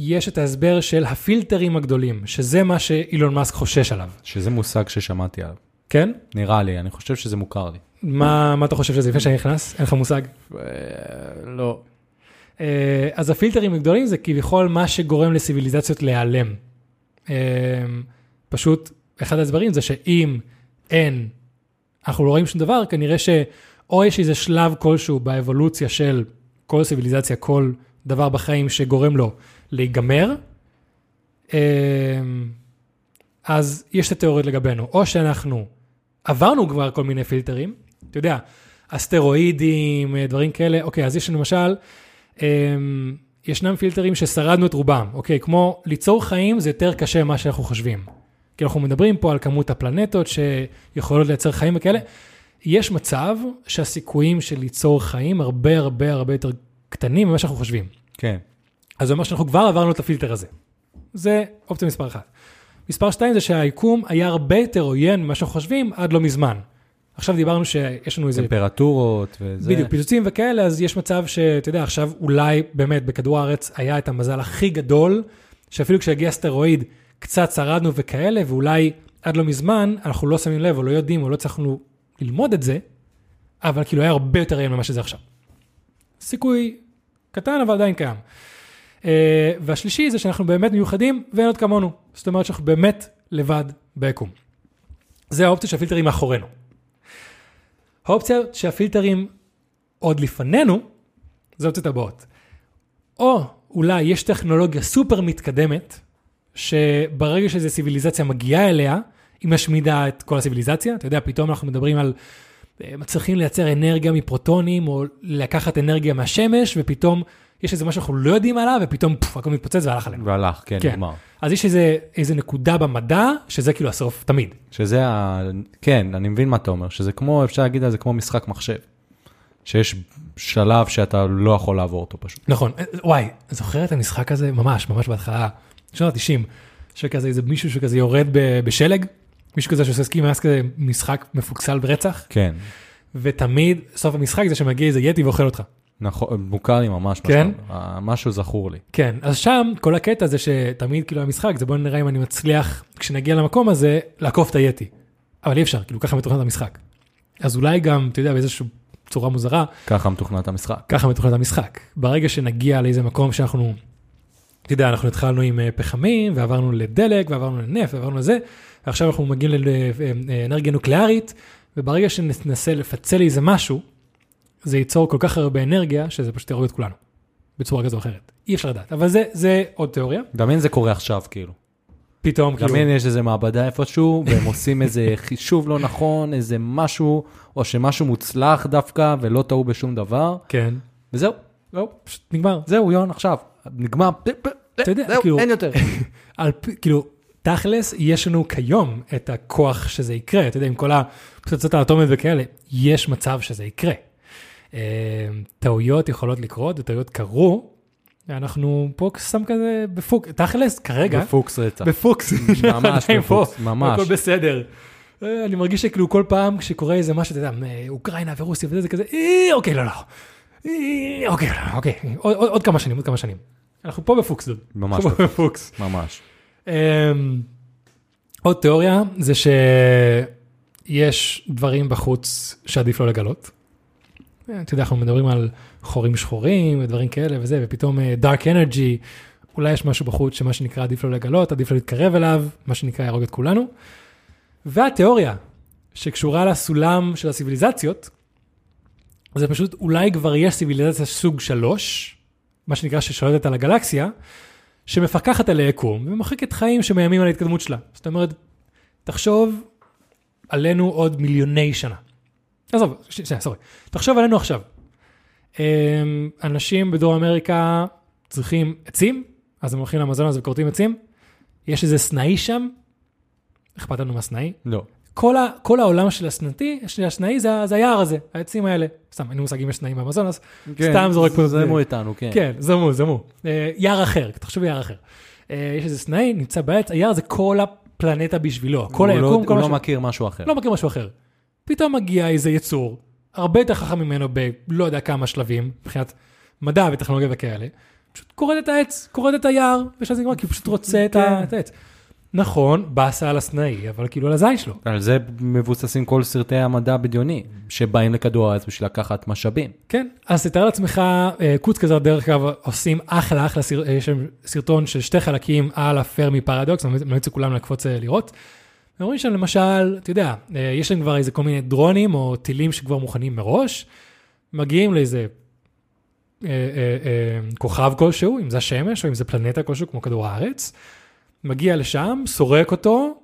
יש את ההסבר של הפילטרים הגדולים, שזה מה שאילון מאסק חושש עליו. שזה מושג ששמעתי עליו. כן? נראה לי, אני חושב שזה מוכר לי. מה, מה אתה חושב שזה לפני שאני נכנס? אין לך מושג? לא. אה, אז הפילטרים הגדולים זה כביכול מה שגורם לסיביליזציות להיעלם. אה, פשוט, אחד ההסברים זה שאם אין, אנחנו לא רואים שום דבר, כנראה שאו יש איזה שלב כלשהו באבולוציה של כל סיביליזציה, כל דבר בחיים שגורם לו להיגמר, אה, אז יש את התיאוריות לגבינו, או שאנחנו עברנו כבר כל מיני פילטרים, אתה יודע, אסטרואידים, דברים כאלה, אוקיי, אז יש למשל, אמ, ישנם פילטרים ששרדנו את רובם, אוקיי? כמו ליצור חיים זה יותר קשה ממה שאנחנו חושבים. כי אנחנו מדברים פה על כמות הפלנטות שיכולות לייצר חיים וכאלה. יש מצב שהסיכויים של ליצור חיים הרבה הרבה הרבה יותר קטנים ממה שאנחנו חושבים. כן. אז זה אומר שאנחנו כבר עברנו את הפילטר הזה. זה אופציה מספר אחת. מספר שתיים זה שהיקום היה הרבה יותר עוין ממה שאנחנו חושבים עד לא מזמן. עכשיו דיברנו שיש לנו איזה... טמפרטורות וזה. בדיוק, פיצוצים וכאלה, אז יש מצב שאתה יודע, עכשיו אולי באמת בכדור הארץ היה את המזל הכי גדול, שאפילו כשהגיע אסטרואיד קצת שרדנו וכאלה, ואולי עד לא מזמן אנחנו לא שמים לב או לא יודעים או לא הצלחנו ללמוד את זה, אבל כאילו היה הרבה יותר עיין ממה שזה עכשיו. סיכוי קטן אבל עדיין קיים. Uh, והשלישי זה שאנחנו באמת מיוחדים ואין עוד כמונו. זאת אומרת שאנחנו באמת לבד ביקום. זה האופציה שהפילטרים מאחורינו. האופציה שהפילטרים עוד לפנינו, זה האופציות הבאות. או אולי יש טכנולוגיה סופר מתקדמת, שברגע שאיזו ציוויליזציה מגיעה אליה, היא משמידה את כל הציוויליזציה. אתה יודע, פתאום אנחנו מדברים על, אה, מצליחים לייצר אנרגיה מפרוטונים, או לקחת אנרגיה מהשמש, ופתאום יש איזה משהו שאנחנו לא יודעים עליו, ופתאום פוף, הכל מתפוצץ והלך עלינו. והלך, כן, כן. נגמר. אז יש איזה, איזה נקודה במדע, שזה כאילו הסוף תמיד. שזה ה... כן, אני מבין מה אתה אומר, שזה כמו, אפשר להגיד על זה כמו משחק מחשב. שיש שלב שאתה לא יכול לעבור אותו פשוט. נכון, אה, וואי, זוכר את המשחק הזה? ממש, ממש בהתחלה, שנות ה-90, שכזה איזה מישהו שכזה יורד ב- בשלג, מישהו כזה שעושה סקי מאז כזה משחק מפוקסל ברצח, כן, ותמיד סוף המשחק זה שמגיע איזה יטי ואוכל אותך. נכון, מוכר לי ממש. כן? אה, משהו זכור לי. כן, אז שם כל הקטע זה שתמיד כאילו המשחק זה בוא נראה אם אני מצליח כשנגיע למקום הזה לעקוף את היטי. אבל אי אפשר, כאילו ככה מתוכנת המשחק. אז אולי גם, אתה יודע, באיזושהי צורה מוזרה, ככה מתוכנת המשחק. ככה מתוכנת המשחק. ברגע שנגיע לאיזה מקום שאנחנו, אתה יודע, אנחנו התחלנו עם אה, פחמים, ועברנו לדלק, ועברנו לנפט, ועברנו לזה, ועכשיו אנחנו מגיעים לאנרגיה נוקלארית, וברגע שננסה לפצל איזה משהו, זה ייצור כל כך הרבה אנרגיה, שזה פשוט יהרוג את כולנו, בצורה כזו או אחרת. אי אפשר לדעת, אבל זה, זה עוד תיאוריה. דמיין זה קורה עכשיו, כאילו. פתאום, כאילו, דמיין יש איזה מעבדה איפשהו, והם עושים איזה חישוב לא נכון, איזה משהו, או שמשהו מוצלח דווקא, ולא טעו בשום דבר, כן, וזהו, לא, פשוט נגמר. זהו, יון, עכשיו. נגמר. אתה יודע, כאילו- אין יותר. (laughs) על, כאילו, תכלס, יש לנו כיום את הכוח שזה יקרה, אתה יודע, עם כל הפצצות האטומיות וכאלה, יש מצב שזה יקרה. אה, טעויות יכולות לקרות, וטעויות קרו, אנחנו פה סתם כזה בפוק, תכלס, כרגע, בפוקס רצח. בפוקס, ממש בפוקס, (laughs) ממש. הכל בסדר. אה, אני מרגיש שכאילו כל פעם כשקורה איזה משהו, אתה יודע, אוקראינה ורוסיה וזה, זה כזה, "אה, אוקיי, לא, לא. אוקיי, לא, אוקיי, עוד- עוד עוד כמה שנים, עוד כמה שנים. אנחנו פה בפוקס, דוד. ממש בפוקס. ממש. אמ, עוד תיאוריה זה שיש דברים בחוץ שעדיף לא לגלות. אה, אתה יודע, אנחנו מדברים על חורים שחורים ודברים כאלה וזה, ופתאום אה, דארק אנרגי, אולי יש משהו בחוץ שמה שנקרא עדיף לא לגלות, עדיף לא להתקרב אליו, מה שנקרא יהרוג את כולנו. והתיאוריה שקשורה לסולם של הסיביליזציות, זה פשוט אולי כבר יש סיביליזציה סוג שלוש, מה שנקרא ששולטת על הגלקסיה, שמפקחת על היקום ומוחקת חיים שמאיימים על ההתקדמות שלה. זאת אומרת, תחשוב עלינו עוד מיליוני שנה. עזוב, שנייה, סורי. תחשוב עלינו עכשיו, אמ, אנשים בדרום אמריקה צריכים עצים, אז הם הולכים למזון הזה וכורתים עצים. יש איזה סנאי שם, אכפת לנו מהסנאי. לא. כל, ה, כל העולם של הסנתי, של הסנאי זה, זה היער הזה, העצים האלה. סתם, אין לי מושג אם יש סנאים באמזון, אז סתם זורק פה. זה מו איתנו, כן. כן, זמו, זמו. אה, יער אחר, תחשוב יער אחר. אה, יש איזה סנאי, נמצא בעץ, היער זה כל הפלנטה בשבילו, כל לא- היקום, כל הוא מה לא. מכיר משהו אחר. לא מכיר משהו אחר. פתאום מגיע איזה יצור, הרבה יותר חכם ממנו בלא יודע כמה שלבים, מבחינת מדע וטכנולוגיה וכאלה, פשוט כורת את העץ, כורת את היער, ושם זה נגמר, כי הוא פשוט רוצה את כן. את העץ. נכון, באסה על הסנאי, אבל כאילו על הזין שלו. על זה מבוססים כל סרטי המדע הבדיוני, שבאים לכדור הארץ בשביל לקחת משאבים. כן, אז תתאר לעצמך, אה, קוץ כזה, דרך אגב, עושים אחלה אחלה, אה, יש שם סרטון של שתי חלקים על הפרמי פרדוקס, אני ממליץ לכולם לקפוץ אה, לראות. הם אומרים שם למשל, אתה יודע, אה, יש להם כבר איזה כל מיני דרונים או טילים שכבר מוכנים מראש, מגיעים לאיזה אה, אה, אה, כוכב כלשהו, אם זה השמש או אם זה פלנטה כלשהו כמו כדור הארץ, מגיע לשם, סורק אותו,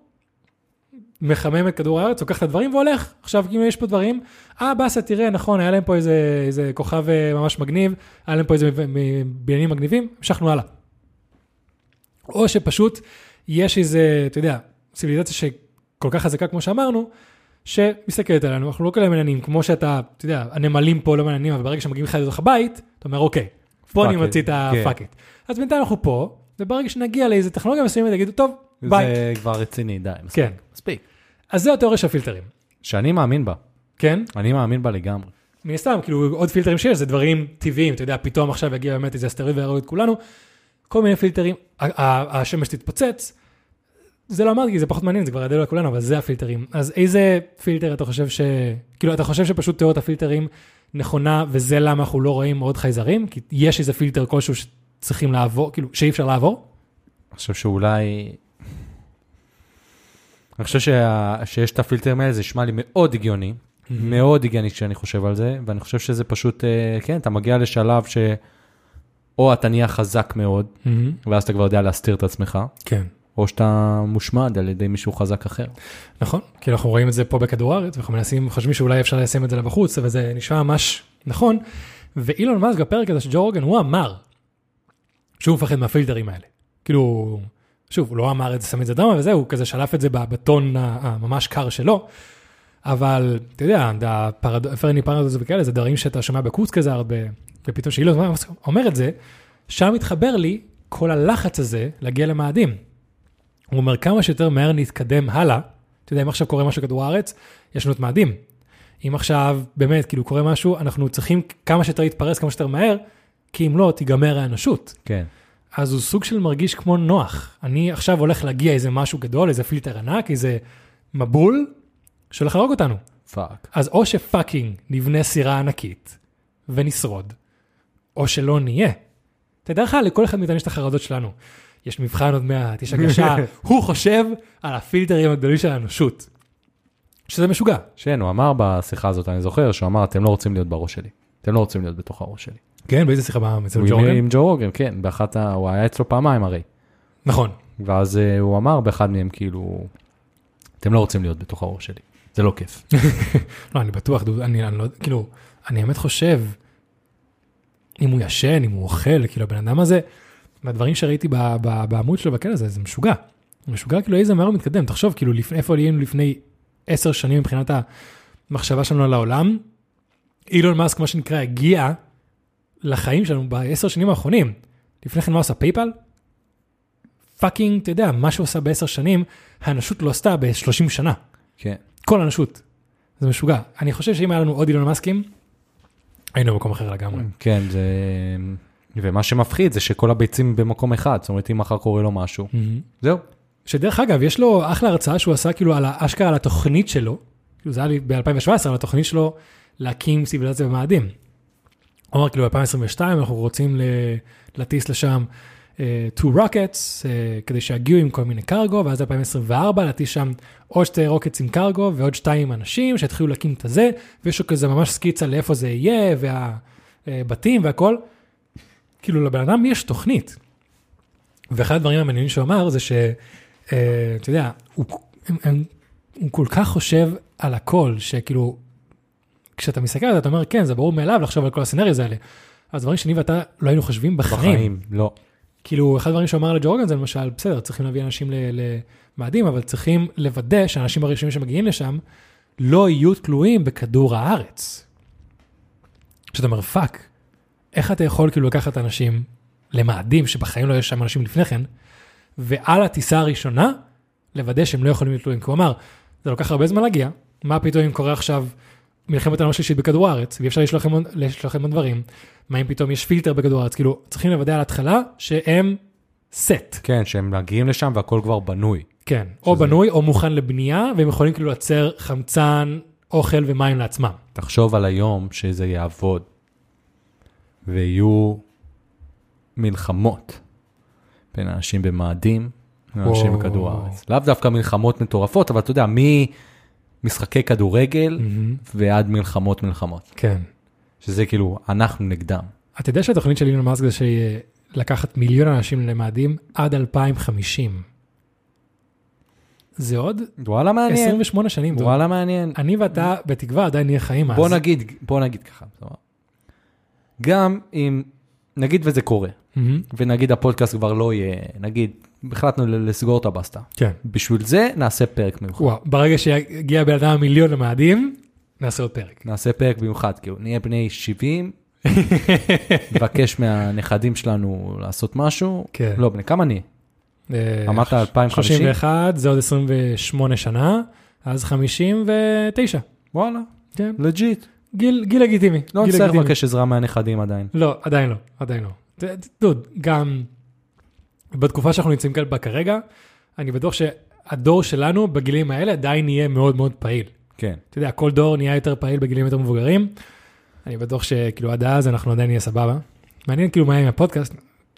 מחמם את כדור הארץ, לוקח את הדברים והולך. עכשיו, אם יש פה דברים, אה, באסה, תראה, נכון, היה להם פה איזה, איזה כוכב אה, ממש מגניב, היה להם פה איזה בניינים מגניבים, המשכנו הלאה. או שפשוט יש איזה, אתה יודע, ציוויליזציה שכל כך חזקה כמו שאמרנו, שמסתכלת עלינו, אנחנו לא כאלה מעניינים, כמו שאתה, אתה יודע, הנמלים פה לא מעניינים, אבל ברגע שמגיעים לך לתוך הבית, אתה אומר, אוקיי, פה אני מוציא את. ה fuck it. אז בינתיים אנחנו פה, וברגע שנגיע לאיזה טכנולוגיה מסוימת, יגידו, טוב, ביי. זה כבר רציני, די, מספיק. כן. מספיק. אז זה התיאוריה של הפילטרים, שאני מאמין בה. כן? אני מאמין בה לגמרי. מן הסתם, כאילו עוד פילטרים שיש, זה דברים טבעיים, אתה יודע, פתאום עכשיו יגיע באמת איזה אסטרואיד ויהרוג את כולנו, כל מיני פילטרים, השמש תתפוצץ, זה לא אמרתי, זה פחות מעניין, זה כבר ידוע לכולנו, אבל זה הפילטרים. אז איזה פילטר אתה חושב ש... כאילו, אתה חושב שפשוט תיאוריית הפילטרים נכונה, וזה למה אנחנו לא רואים עוד חייזרים? כי יש איזה פילטר כלשהו שצריכים לעבור, כאילו, שאי אפשר לעבור? אני חושב שאולי... אני חושב שה... שיש את הפילטרים האלה, זה נשמע לי מאוד הגיוני, מאוד הגיוני כשאני חושב על זה, ואני חושב שזה פשוט, אה, כן, אתה מגיע לשלב ש... או אתה נהיה חזק מאוד, ואז אתה כבר יודע להסתיר את עצמך, כן. או שאתה מושמד על ידי מישהו חזק אחר. נכון, כי אנחנו רואים את זה פה בכדור הארץ, ואנחנו מנסים, חושבים שאולי אפשר ליישם את זה לבחוץ, אבל זה נשמע ממש נכון. ואילון מאסק בפרק הזה של ג'ו רוגן, הוא אמר שהוא מפחד מהפילטרים האלה. כאילו, שוב, הוא לא אמר את זה, שם את זה דרמה וזהו, הוא כזה שלף את זה בטון הממש קר שלו. אבל אתה יודע, הפרד- פרני פרדוס וכאלה, זה דברים שאתה שומע בקורס כזה הרבה, ופתאום שאילון מאסק אומר את זה, שם מתחבר לי כל הלחץ הזה להגיע למאדים. הוא אומר כמה שיותר מהר נתקדם הלאה, אתה יודע, אם עכשיו קורה משהו בכדור הארץ, יש לנו את מאדים. אם עכשיו באמת כאילו קורה משהו, אנחנו צריכים כמה שיותר להתפרס כמה שיותר מהר, כי אם לא, תיגמר האנושות. כן. אז הוא סוג של מרגיש כמו נוח. אני עכשיו הולך להגיע איזה משהו גדול, איזה פילטר ענק, איזה מבול, שהולך להרוג אותנו. fuck. אז או ש fucking נבנה סירה ענקית ונשרוד, או שלא נהיה. תדע לך, לכל אחד מאיתנו יש את החרדות שלנו. יש מבחן עוד מעט, יש הגשה, (laughs) הוא חושב על הפילטרים הגדולים של האנושות. שזה משוגע. כן, הוא אמר בשיחה הזאת, אני זוכר, שהוא אמר, אתם לא רוצים להיות בראש שלי. אתם לא רוצים להיות בתוך הראש שלי. כן, באיזה שיחה? אצל הוא ג'ו עם- רוגן? עם ג'ו רוגן, כן, באחת ה... הוא היה אצלו פעמיים הרי. נכון. ואז אה, הוא אמר באחד מהם, כאילו, אתם לא רוצים להיות בתוך הראש שלי. זה לא כיף. (laughs) לא, אני בטוח, דוד, אני, אני לא, כאילו, אני באמת חושב, אם הוא ישן, אם הוא אוכל, כאילו, הבן אדם הזה, מהדברים שראיתי בעמוד שלו בכלא הזה, זה משוגע. משוגע, כאילו, איזה מהר הוא מתקדם. תחשוב, כאילו, לפני, איפה היינו לפני עשר שנים מבחינת המחשבה שלנו על העולם, אילון מאסק, מה שנקרא, הגיע לחיים שלנו בעשר שנים האחרונים. לפני כן מה הוא עשה? פייפל? פאקינג, אתה יודע, מה שהוא עשה בעשר שנים, האנושות לא עשתה ב-30 שנה. כן. כל האנושות. זה משוגע. אני חושב שאם היה לנו עוד אילון מאסקים, היינו במקום אחר לגמרי. כן, זה... ומה שמפחיד זה שכל הביצים במקום אחד, זאת אומרת, אם מחר קורה לו משהו, זהו. שדרך אגב, יש לו אחלה הרצאה שהוא עשה כאילו על האשכרה על התוכנית שלו, כאילו זה היה לי ב-2017, על התוכנית שלו להקים ציוויליזציה במאדים. הוא אמר כאילו ב-2022 אנחנו רוצים להטיס לשם uh, two rockets uh, כדי שיגיעו עם כל מיני קרגו, ואז 2024 להטיס שם עוד שתי רוקטס עם קרגו ועוד שתיים אנשים שיתחילו להקים את הזה, ויש לו כזה ממש סקיצה לאיפה זה יהיה, והבתים והכל. כאילו לבן אדם יש תוכנית. ואחד הדברים המעניינים שהוא אמר זה שאתה יודע, הוא, הם, הם, הוא כל כך חושב על הכל, שכאילו, כשאתה מסתכל על זה, אתה אומר, כן, זה ברור מאליו לחשוב על כל הסצנריוז האלה. אז דברים שאני ואתה לא היינו חושבים בחיים. בחיים, לא. כאילו, אחד הדברים שהוא אמר לג'ו רוגן זה למשל, בסדר, צריכים להביא אנשים למאדים, אבל צריכים לוודא שהאנשים הראשונים שמגיעים לשם לא יהיו תלויים בכדור הארץ. שאתה אומר, fuck, איך אתה יכול כאילו לקחת אנשים למאדים שבחיים לא יש שם אנשים לפני כן, ועל הטיסה הראשונה, לוודא שהם לא יכולים להיות תלויים. כי הוא אמר, זה לוקח הרבה זמן להגיע, מה פתאום אם קורה עכשיו מלחמת העולם השלישית בכדור הארץ, ואי אפשר לשלוח לכם עוד- דברים, מה אם פתאום יש פילטר בכדור הארץ, כאילו, צריכים לוודא על ההתחלה שהם סט, כן, שהם מגיעים לשם והכל כבר בנוי. כן, או בנוי או מוכן לבנייה, והם יכולים כאילו לייצר חמצן, אוכל ומים לעצמם. תחשוב על היום שזה יעבוד, ויהיו מלחמות בין אנשים במאדים לאנשים. בכדור הארץ. לאו דווקא מלחמות מטורפות, אבל אתה יודע, ממשחקי כדורגל ועד מלחמות מלחמות. כן. שזה כאילו, אנחנו נגדם. אתה יודע שהתוכנית של אילון מאסק זה שהיא לקחת מיליון אנשים למאדים עד 2050. זה עוד וואלה מעניין, 28 שנים. וואלה מעניין. אני ואתה בתקווה עדיין נהיה חיים אז. בוא נגיד, בוא נגיד ככה. גם אם, נגיד וזה קורה, מהמם. ונגיד הפודקאסט כבר לא יהיה, נגיד, החלטנו לסגור את הבסטה. כן. בשביל זה נעשה פרק מיוחד. וואו, ברגע שיגיע בן אדם המיליון למאדים, נעשה עוד פרק. נעשה פרק מיוחד, כאילו, נהיה בני 70, (laughs) נבקש מהנכדים שלנו לעשות משהו. כן. לא, בני כמה נהיה? אה, אמרת 2050? 31, זה עוד 28 שנה, אז 59. וואלה, כן. legit. גיל, גיל לגיטימי. לא גיל נצטרך. לבקש עזרה מהנכדים עדיין. לא, עדיין לא, עדיין לא. דוד, גם בתקופה שאנחנו נמצאים כאן בה כרגע, אני בטוח שהדור שלנו בגילים האלה עדיין יהיה מאוד מאוד פעיל. כן. אתה יודע, כל דור נהיה יותר פעיל בגילים יותר מבוגרים. אני בטוח שכאילו עד אז אנחנו עדיין נהיה סבבה. מעניין כאילו מה יהיה עם הפודקאסט,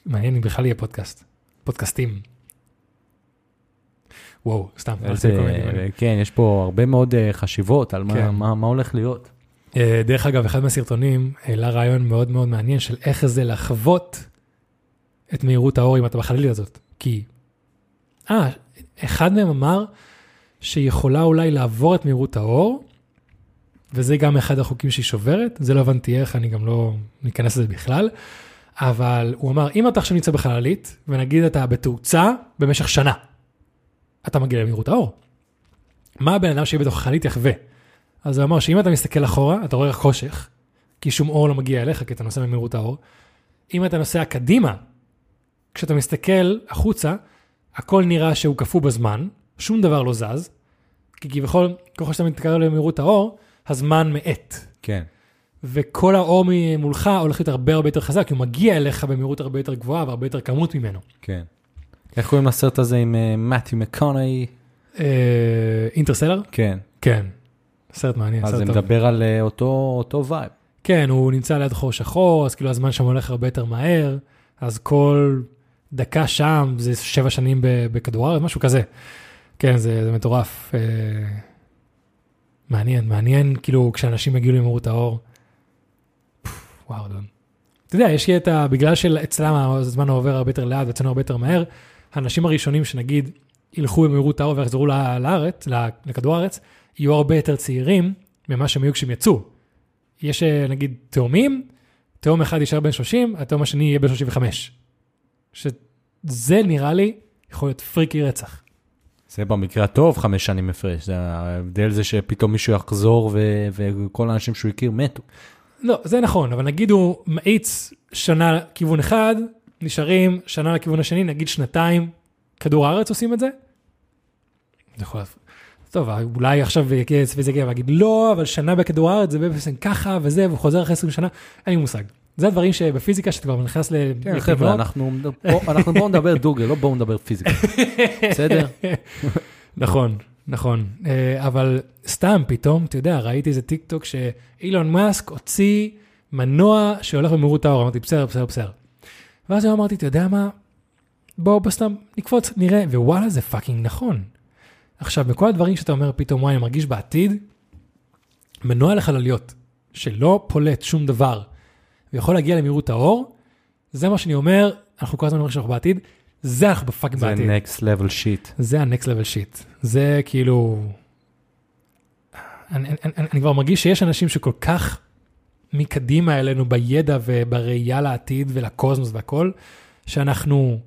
מעניין אם בכלל יהיה פודקאסט. פודקאסטים. וואו, סתם. כן, יש פה הרבה מאוד אה, חשיבות על מה- כן. מה הולך להיות. אה, דרך אגב, אחד מהסרטונים העלה רעיון מאוד מאוד מעניין של איך זה לחוות את מהירות האור אם אתה בחללית הזאת. כי, אה, אחד מהם אמר שיכולה אולי לעבור את מהירות האור, וזה גם אחד החוקים שהיא שוברת, זה לא הבנתי איך, אני גם לא ניכנס לזה בכלל, אבל הוא אמר, אם אתה עכשיו נמצא בחללית, ונגיד אתה בתאוצה במשך שנה, אתה מגיע למהירות האור. מה הבן אדם שיהיה בתוך החללית יחווה? אז הוא אמר שאם אתה מסתכל אחורה, אתה רואה רק חושך, כי שום אור לא מגיע אליך, כי אתה נוסע במהירות האור. אם אתה נוסע קדימה, כשאתה מסתכל החוצה, הכל נראה שהוא קפוא בזמן, שום דבר לא זז, כי כביכול, ככל שאתה מתקרב למהירות האור, הזמן מאט. כן. וכל האור ממולך הולך להיות הרבה הרבה יותר חזק, כי הוא מגיע אליך במהירות הרבה יותר גבוהה והרבה יותר כמות ממנו. כן. איך קוראים לסרט הזה עם מתיו מקונאי? Interstellar? כן. כן. סרט מעניין, אז סרט זה טוב. מדבר על אה, אותו אותו vibe. כן, הוא נמצא ליד חור שחור, אז כאילו הזמן שם הולך הרבה יותר מהר, אז כל דקה שם זה שבע שנים בכדור הארץ, משהו כזה. כן, זה, זה מטורף. אה, מעניין, מעניין, כאילו, כשאנשים יגיעו למהירות האור. וואו, דון. אתה יודע, יש לי את ה... בגלל שאצלם הזמן עובר הרבה יותר לאט ואצלנו הרבה יותר מהר, האנשים הראשונים שנגיד ילכו במהירות האור ויחזרו לארץ, לכדור הארץ, יהיו הרבה יותר צעירים ממה שהם היו כשהם יצאו. יש אה, נגיד תאומים, תאום אחד יישאר בן 30, התאום השני יהיה בן 35. שזה נראה לי יכול להיות פריקי רצח. זה במקרה הטוב חמש שנים הפרש, זה ההבדל זה שפתאום מישהו יחזור ו- וכל האנשים שהוא הכיר מתו. לא, זה נכון, אבל נגיד הוא מאיץ שנה לכיוון אחד, נשארים שנה לכיוון השני, נגיד שנתיים, כדור הארץ עושים את זה? זה יכול להיות... טוב, אולי עכשיו יגיע וזה יגיע ויגיד, לא, אבל שנה בכדור הארץ זה בעצם ככה וזה, והוא חוזר אחרי 20 שנה, אין לי מושג. זה הדברים שבפיזיקה שאתה כבר נכנס ל... כן, חבר'ה, אנחנו בוא- אנחנו בואו נדבר דוגל, לא בואו נדבר פיזיקה. (laughs) בסדר? נכון, נכון. אה, אבל סתם, פתאום, אתה יודע, ראיתי איזה טיק טוק שאילון מאסק הוציא מנוע שהולך במהירות האור, אמרתי, בסדר, בסדר, בסדר. ואז אמרתי, אתה יודע מה? בואו בוא סתם נקפוץ, נראה, וואלה, זה fucking נכון. עכשיו, בכל הדברים שאתה אומר פתאום, וואי, אני מרגיש בעתיד, מנוע לחלליות, שלא פולט שום דבר, ויכול להגיע למהירות האור, זה מה שאני אומר, אנחנו כל הזמן אומרים שאנחנו בעתיד, זה אנחנו ב fucking זה בעתיד. next level shit. זה ה-next level shit. זה כאילו... אני, אני, אני, אני כבר מרגיש שיש אנשים שכל כך מקדימה אלינו בידע ובראייה לעתיד ולקוסמוס והכל, שאנחנו,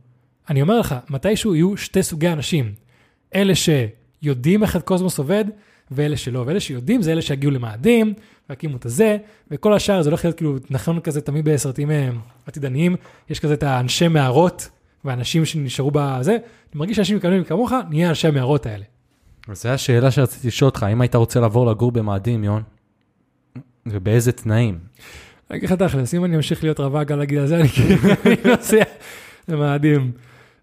אני אומר לך, מתישהו יהיו שתי סוגי אנשים. אלה שיודעים איך הקוסמוס עובד, ואלה שלא. ואלה שיודעים זה אלה שיגיעו למאדים, והקימו את הזה, וכל השאר זה הולך להיות כאילו, נכון כזה תמיד בסרטים אה, עתידניים, יש כזה את האנשי מערות, ואנשים שנשארו בזה, אני מרגיש שאנשים מקבלים כמוך, נהיה אנשי המערות האלה. זו השאלה שרציתי לשאול אותך, האם היית רוצה לעבור לגור במאדים, יון? ובאיזה תנאים? אני אגיד לך תכלס, אם אני אמשיך להיות רווק על הגיל הזה, אני כאילו (laughs) נוסע למאדים.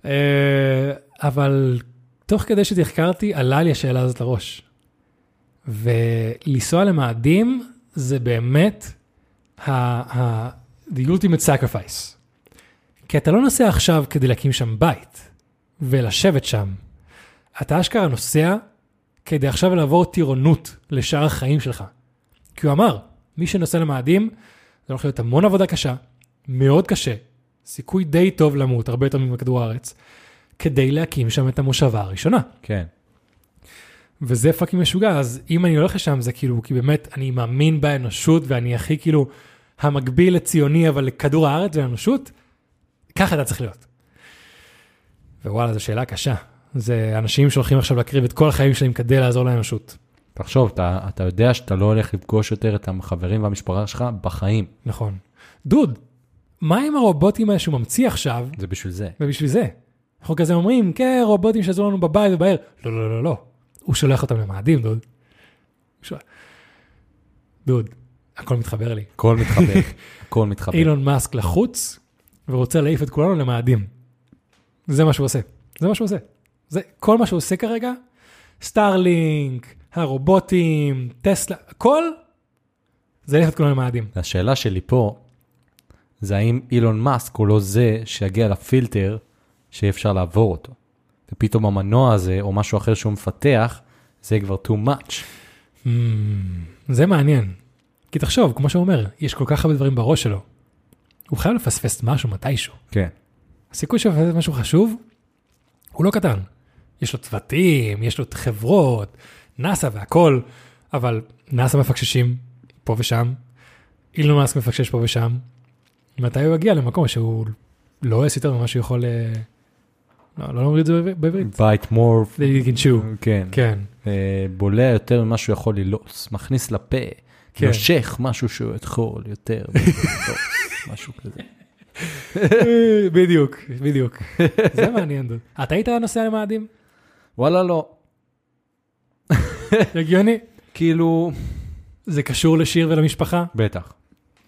אה, אבל תוך כדי שתחקרתי, עלה לי השאלה הזאת לראש. ולנסוע למאדים זה באמת ה- ה- the ultimate sacrifice. כי אתה לא נוסע עכשיו כדי להקים שם בית ולשבת שם. אתה אשכרה נוסע כדי עכשיו לעבור טירונות לשאר החיים שלך. כי הוא אמר, מי שנוסע למאדים, זה הולך להיות המון עבודה קשה, מאוד קשה, סיכוי די טוב למות, הרבה יותר מכדור הארץ, כדי להקים שם את המושבה הראשונה. כן. וזה פאקינג משוגע, אז אם אני הולך לשם זה כאילו, כי באמת אני מאמין באנושות ואני הכי כאילו המקביל לציוני אבל לכדור הארץ ולאנושות, ככה אתה צריך להיות. ווואלה, זו שאלה קשה. זה אנשים שהולכים עכשיו להקריב את כל החיים שלהם כדי לעזור לאנושות. תחשוב, אתה, אתה יודע שאתה לא הולך לפגוש יותר את החברים והמשפחה שלך בחיים. נכון. דוד, מה עם הרובוטים האלה שהוא ממציא עכשיו, זה בשביל זה. ובשביל זה? אנחנו כזה אומרים, כן, רובוטים שיעזרו לנו בבית ובעיר. לא, לא, לא, לא. הוא שולח אותם למאדים, דוד. דוד, הכל מתחבר לי. הכל מתחבר, הכל מתחבר. אילון מאסק לחוץ, ורוצה להעיף את כולנו למאדים. זה מה שהוא עושה. זה מה שהוא עושה. זה כל מה שהוא עושה כרגע, סטארלינק, הרובוטים, טסלה, הכל, זה להעיף את כולנו למאדים. השאלה שלי פה, זה האם אילון מאסק הוא לא זה שיגיע לפילטר שאי אפשר לעבור אותו. ופתאום המנוע הזה, או משהו אחר שהוא מפתח, זה כבר too much. Hmm, זה מעניין. כי תחשוב, כמו שהוא אומר, יש כל כך הרבה דברים בראש שלו. הוא חייב לפספס משהו מתישהו. כן. הסיכוי שהוא יפספס משהו חשוב הוא לא קטן. יש לו צוותים, יש לו חברות, נאסא והכל, אבל נאסא מפקששים פה ושם, אילון מאסק מפקשש פה ושם. מתי הוא יגיע למקום שהוא לא עושה יותר ממה שהוא יכול... לא, לא אומרים את זה בעברית. מור, That you can chew. כן. כן. אה, בולע יותר ממה שהוא יכול ללוס, מכניס לפה, כן. נושך משהו שהוא יכול יותר, (laughs) משהו כזה. בדיוק, בדיוק. זה מעניין. אתה היית נוסע למאדים? וואלה לא, הגיוני. כאילו, זה קשור לשיר ולמשפחה? בטח.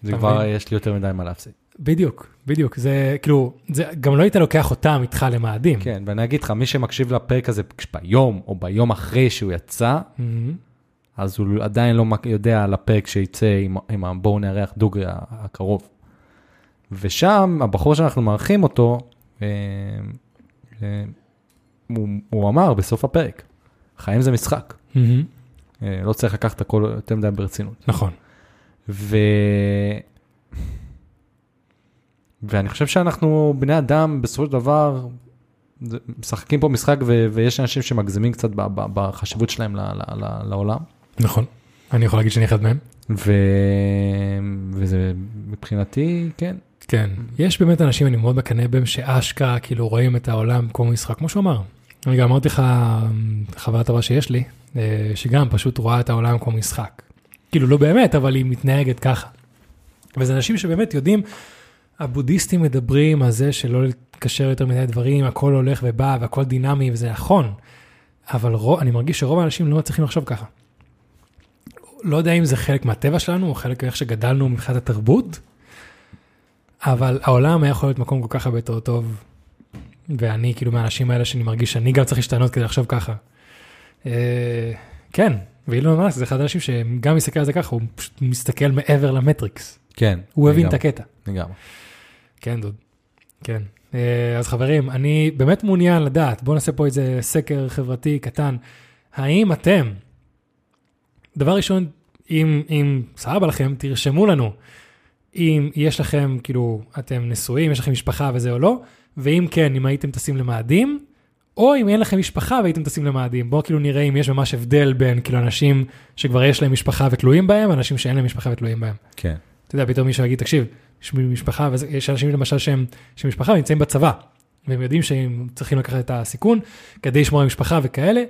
זה כבר? יש לי יותר מדי מה להפסיד. בדיוק, בדיוק. זה כאילו, זה גם לא היית לוקח אותם איתך למאדים. כן, ואני אגיד לך, מי שמקשיב לפרק הזה ביום או ביום אחרי שהוא יצא, מהמם. אז הוא עדיין לא יודע על הפרק שיצא עם, עם הבואו נארח דוגרי הקרוב. ושם, הבחור שאנחנו מארחים אותו, אה, אה, הוא, הוא אמר בסוף הפרק, חיים זה משחק. אה, לא צריך לקחת הכל יותר מדי ברצינות. נכון. ו... ואני חושב שאנחנו בני אדם, בסופו של דבר, משחקים פה משחק ו... ויש אנשים שמגזימים קצת ב... ב... בחשיבות שלהם ל... ל... ל... לעולם. נכון. אני יכול להגיד שאני אחד מהם. ו... וזה מבחינתי, כן. כן. יש באמת אנשים, אני מאוד מקנא בהם, שאשכרה כאילו רואים את העולם כמו משחק, כמו שהוא אמר. אני גם אמרתי לך, חוויה טובה שיש לי, אה, שגם פשוט רואה את העולם כמו משחק. כאילו לא באמת, אבל היא מתנהגת ככה. וזה אנשים שבאמת יודעים, הבודהיסטים מדברים על זה שלא להתקשר יותר מדי דברים, הכל הולך ובא והכל דינמי וזה נכון. אבל רוב, אני מרגיש שרוב האנשים לא מצליחים לחשוב ככה. לא יודע אם זה חלק מהטבע שלנו או חלק מאיך שגדלנו מבחינת התרבות, אבל העולם היה יכול להיות מקום כל כך הרבה יותר טוב, ואני כאילו מהאנשים האלה שאני מרגיש שאני גם צריך להשתנות כדי לחשוב ככה. אה, כן, ואילון מאסק זה אחד האנשים שגם מסתכל על זה ככה, הוא פשוט מסתכל מעבר למטריקס. כן. הוא הבין את הקטע. לגמרי. כן, דוד. כן. אה, אז חברים, אני באמת מעוניין לדעת, בואו נעשה פה איזה סקר חברתי קטן. האם אתם, דבר ראשון, אם, אם סבבה לכם, תרשמו לנו אם יש לכם, כאילו, אתם נשואים, יש לכם משפחה וזה או לא, ואם כן, אם הייתם טסים למאדים, או אם אין לכם משפחה והייתם טסים למאדים, בואו כאילו נראה אם יש ממש הבדל בין כאילו אנשים שכבר יש להם משפחה ותלויים בהם, אנשים שאין להם משפחה ותלויים בהם. כן. אתה יודע, פתאום מישהו יגיד, תקשיב, משפחה, ויש אנשים למשל שהם, שמשפחה נמצאים בצבא, והם יודעים שהם צריכים לקחת את הסיכון כדי לשמור על משפחה וכאלה,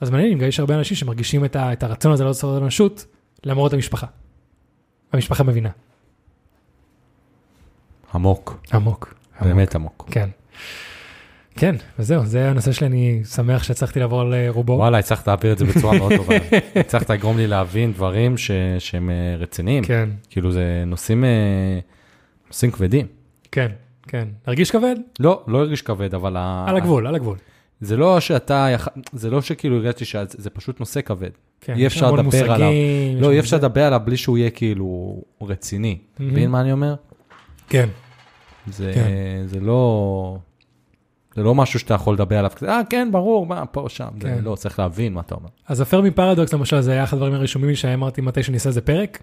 אז מעניין אם יש הרבה אנשים שמרגישים את, ה, את הרצון הזה לעשות אנושות למרות המשפחה. המשפחה מבינה. עמוק, עמוק. באמת עמוק. כן. כן, וזהו, זה הנושא שלי, אני שמח שהצלחתי לעבור על אה, רובו. וואלה, הצלחת להעביר את זה בצורה מאוד (laughs) טובה. הצלחת לגרום לי להבין דברים ש- שהם אה, רציניים. כן, כאילו זה נושאים, אה, נושאים כבדים. כן, כן. הרגיש כבד? לא, לא הרגיש כבד, אבל... על הגבול, על הגבול. זה לא שאתה, זה לא שכאילו הרגשתי שזה פשוט נושא כבד. כן, אי אפשר לדבר עליו. מושגים, יש לא, אי אפשר זה. לדבר עליו בלי שהוא יהיה כאילו רציני. מהמם. מבין מה אני אומר? כן, זה, כן. זה לא... זה לא משהו שאתה יכול לדבר עליו כזה, אה, כן, ברור, מה, פה, שם. זה כן. לא, צריך להבין מה אתה אומר. אז הפרמי פרדוקס למשל, זה היה אחד הדברים הרשומים לי שאמרתי מתי שאני אעשה איזה פרק.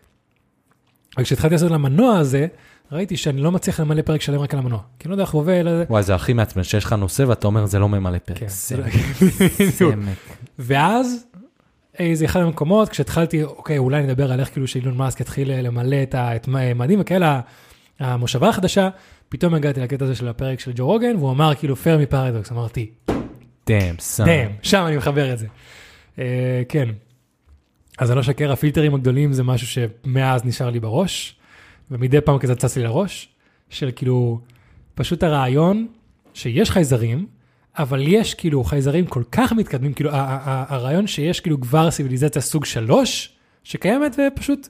וכשהתחלתי לעשות למנוע הזה, ראיתי שאני לא מצליח למלא פרק שלם רק על המנוע. כי אני לא יודע איך הוא עובד, לא- וואי, זה הכי מעצבן, שיש לך נושא ואתה אומר, זה לא ממלא פרק. כן. סמק. ואז, זה אחד המקומות, כשהתחלתי, אוקיי, אולי נדבר על איך כאילו שאילון מאסק התחיל אה, למלא את ה- את מה- מאדים וכאלה, המושבה החדשה, פתאום הגעתי לקטע הזה של הפרק של ג'ו רוגן, והוא אמר כאילו פרמי פרדוקס, אמרתי, דאם, סאם. דאם, שם אני מחבר את זה. אה, כן. אז אני לא אשקר, הפילטרים הגדולים זה משהו שמאז נשאר לי בראש, ומדי פעם כזה צץ לי לראש, של כאילו, פשוט הרעיון שיש חייזרים, אבל יש כאילו חייזרים כל כך מתקדמים, כאילו הרעיון שיש כאילו כבר ציוויליזציה סוג שלוש, שקיימת ופשוט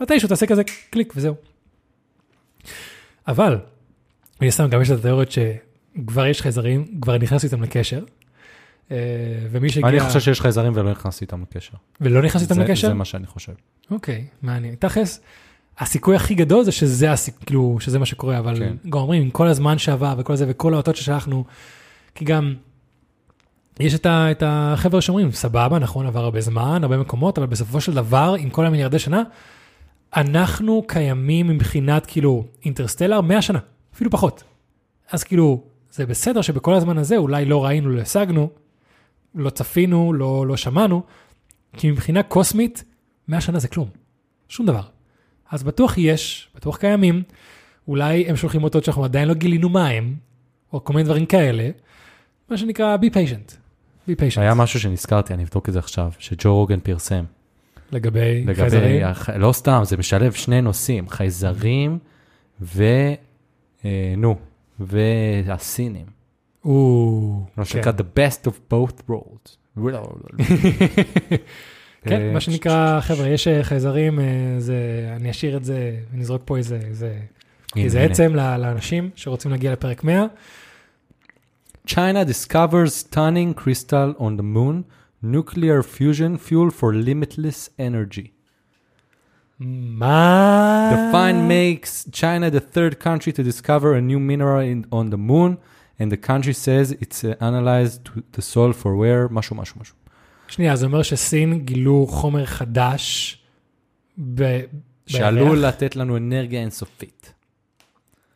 מתישהו תעשה כזה קליק וזהו. אבל, מן הסתם גם יש את התיאוריות שכבר יש חייזרים, כבר נכנסתי איתם לקשר, אה, ומי שהגיע... אני חושב שיש חייזרים ולא נכנסתי איתם לקשר. ולא נכנס איתם לקשר? זה מה שאני חושב. אוקיי, מעניין. תכלס, הסיכוי הכי גדול זה שזה, הסיכ... כאילו, שזה מה שקורה, אבל כן. גם אומרים, עם כל הזמן שעבר וכל זה, וכל האותות ששלחנו, כי גם, יש את, ה... את החבר'ה שאומרים, סבבה, נכון, עבר הרבה זמן, הרבה מקומות, אבל בסופו של דבר, עם כל המיליארדי שנה, אנחנו קיימים מבחינת, כאילו, אינטרסטלר 100 שנה, אפילו פחות. אז כאילו, זה בסדר שבכל הזמן הזה אולי לא ראינו, לא השגנו, לא צפינו, לא, לא שמענו, כי מבחינה קוסמית, 100 שנה זה כלום, שום דבר. אז בטוח יש, בטוח קיימים, אולי הם שולחים אותות שאנחנו עדיין לא גילינו מה הם, או כל מיני דברים כאלה, מה שנקרא be patient. be patient. היה משהו שנזכרתי, אני אבדוק את זה עכשיו, שג'ו רוגן פרסם. לגבי לגבי, חייזרים. הח- לא סתם, זה משלב שני נושאים, חייזרים ו... אה, נו, והסינים. או, מה כן. שנקרא the best of both worlds. (laughs) (laughs) כן, אה, מה שנקרא, חבר'ה, יש אה, חייזרים, אה, אני אשאיר את זה, נזרוק פה איזה, איזה, הנה, איזה הנה. עצם לאנשים שרוצים להגיע לפרק 100. China discovers stunning crystal on the moon, nuclear fusion fuel for limitless energy. מה? The find makes China the third country to discover a new mineral in, on the moon, and the country says it's uh, analyzed to the soil for where, משהו, משהו, משהו. שנייה, זה אומר שסין גילו חומר חדש ב... שעלול? לתת לנו אנרגיה אינסופית.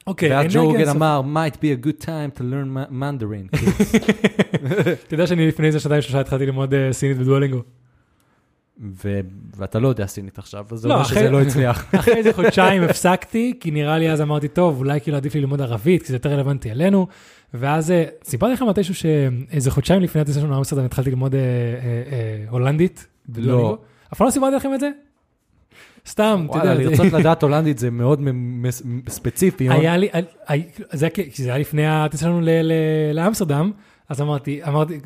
אוקיי, ואז אנרגיה ג'ו רוגן אינסופית. אמר, might be a good time to learn ma- Mandarin. (laughs) (laughs) אתה יודע שאני לפני איזה שנתיים שלושה התחלתי ללמוד אה, סינית בדואלינגו. ו- ואתה לא יודע סינית עכשיו, אז זה לא, אומר אחרי- שזה לא הצליח. (laughs) אחרי איזה חודשיים הפסקתי, כי נראה לי אז אמרתי, טוב, אולי כאילו עדיף לי ללמוד ערבית, כי זה יותר רלוונטי אלינו. ואז אה, סיפרתי לך מתישהו שאיזה חודשיים לפני הטיסה שלנו לאמסטרדם התחלתי ללמוד אה, אה, אה, הולנדית. לא. אף פעם לא סיפרתי לכם את זה? סתם, אתה וואלה, יודע. זה- לרצות לדעת הולנדית זה מאוד ספציפי. היה לי, היה- זה היה לפני הטיסה שלנו לאמסטרדם, אז אמרתי, אמרתי,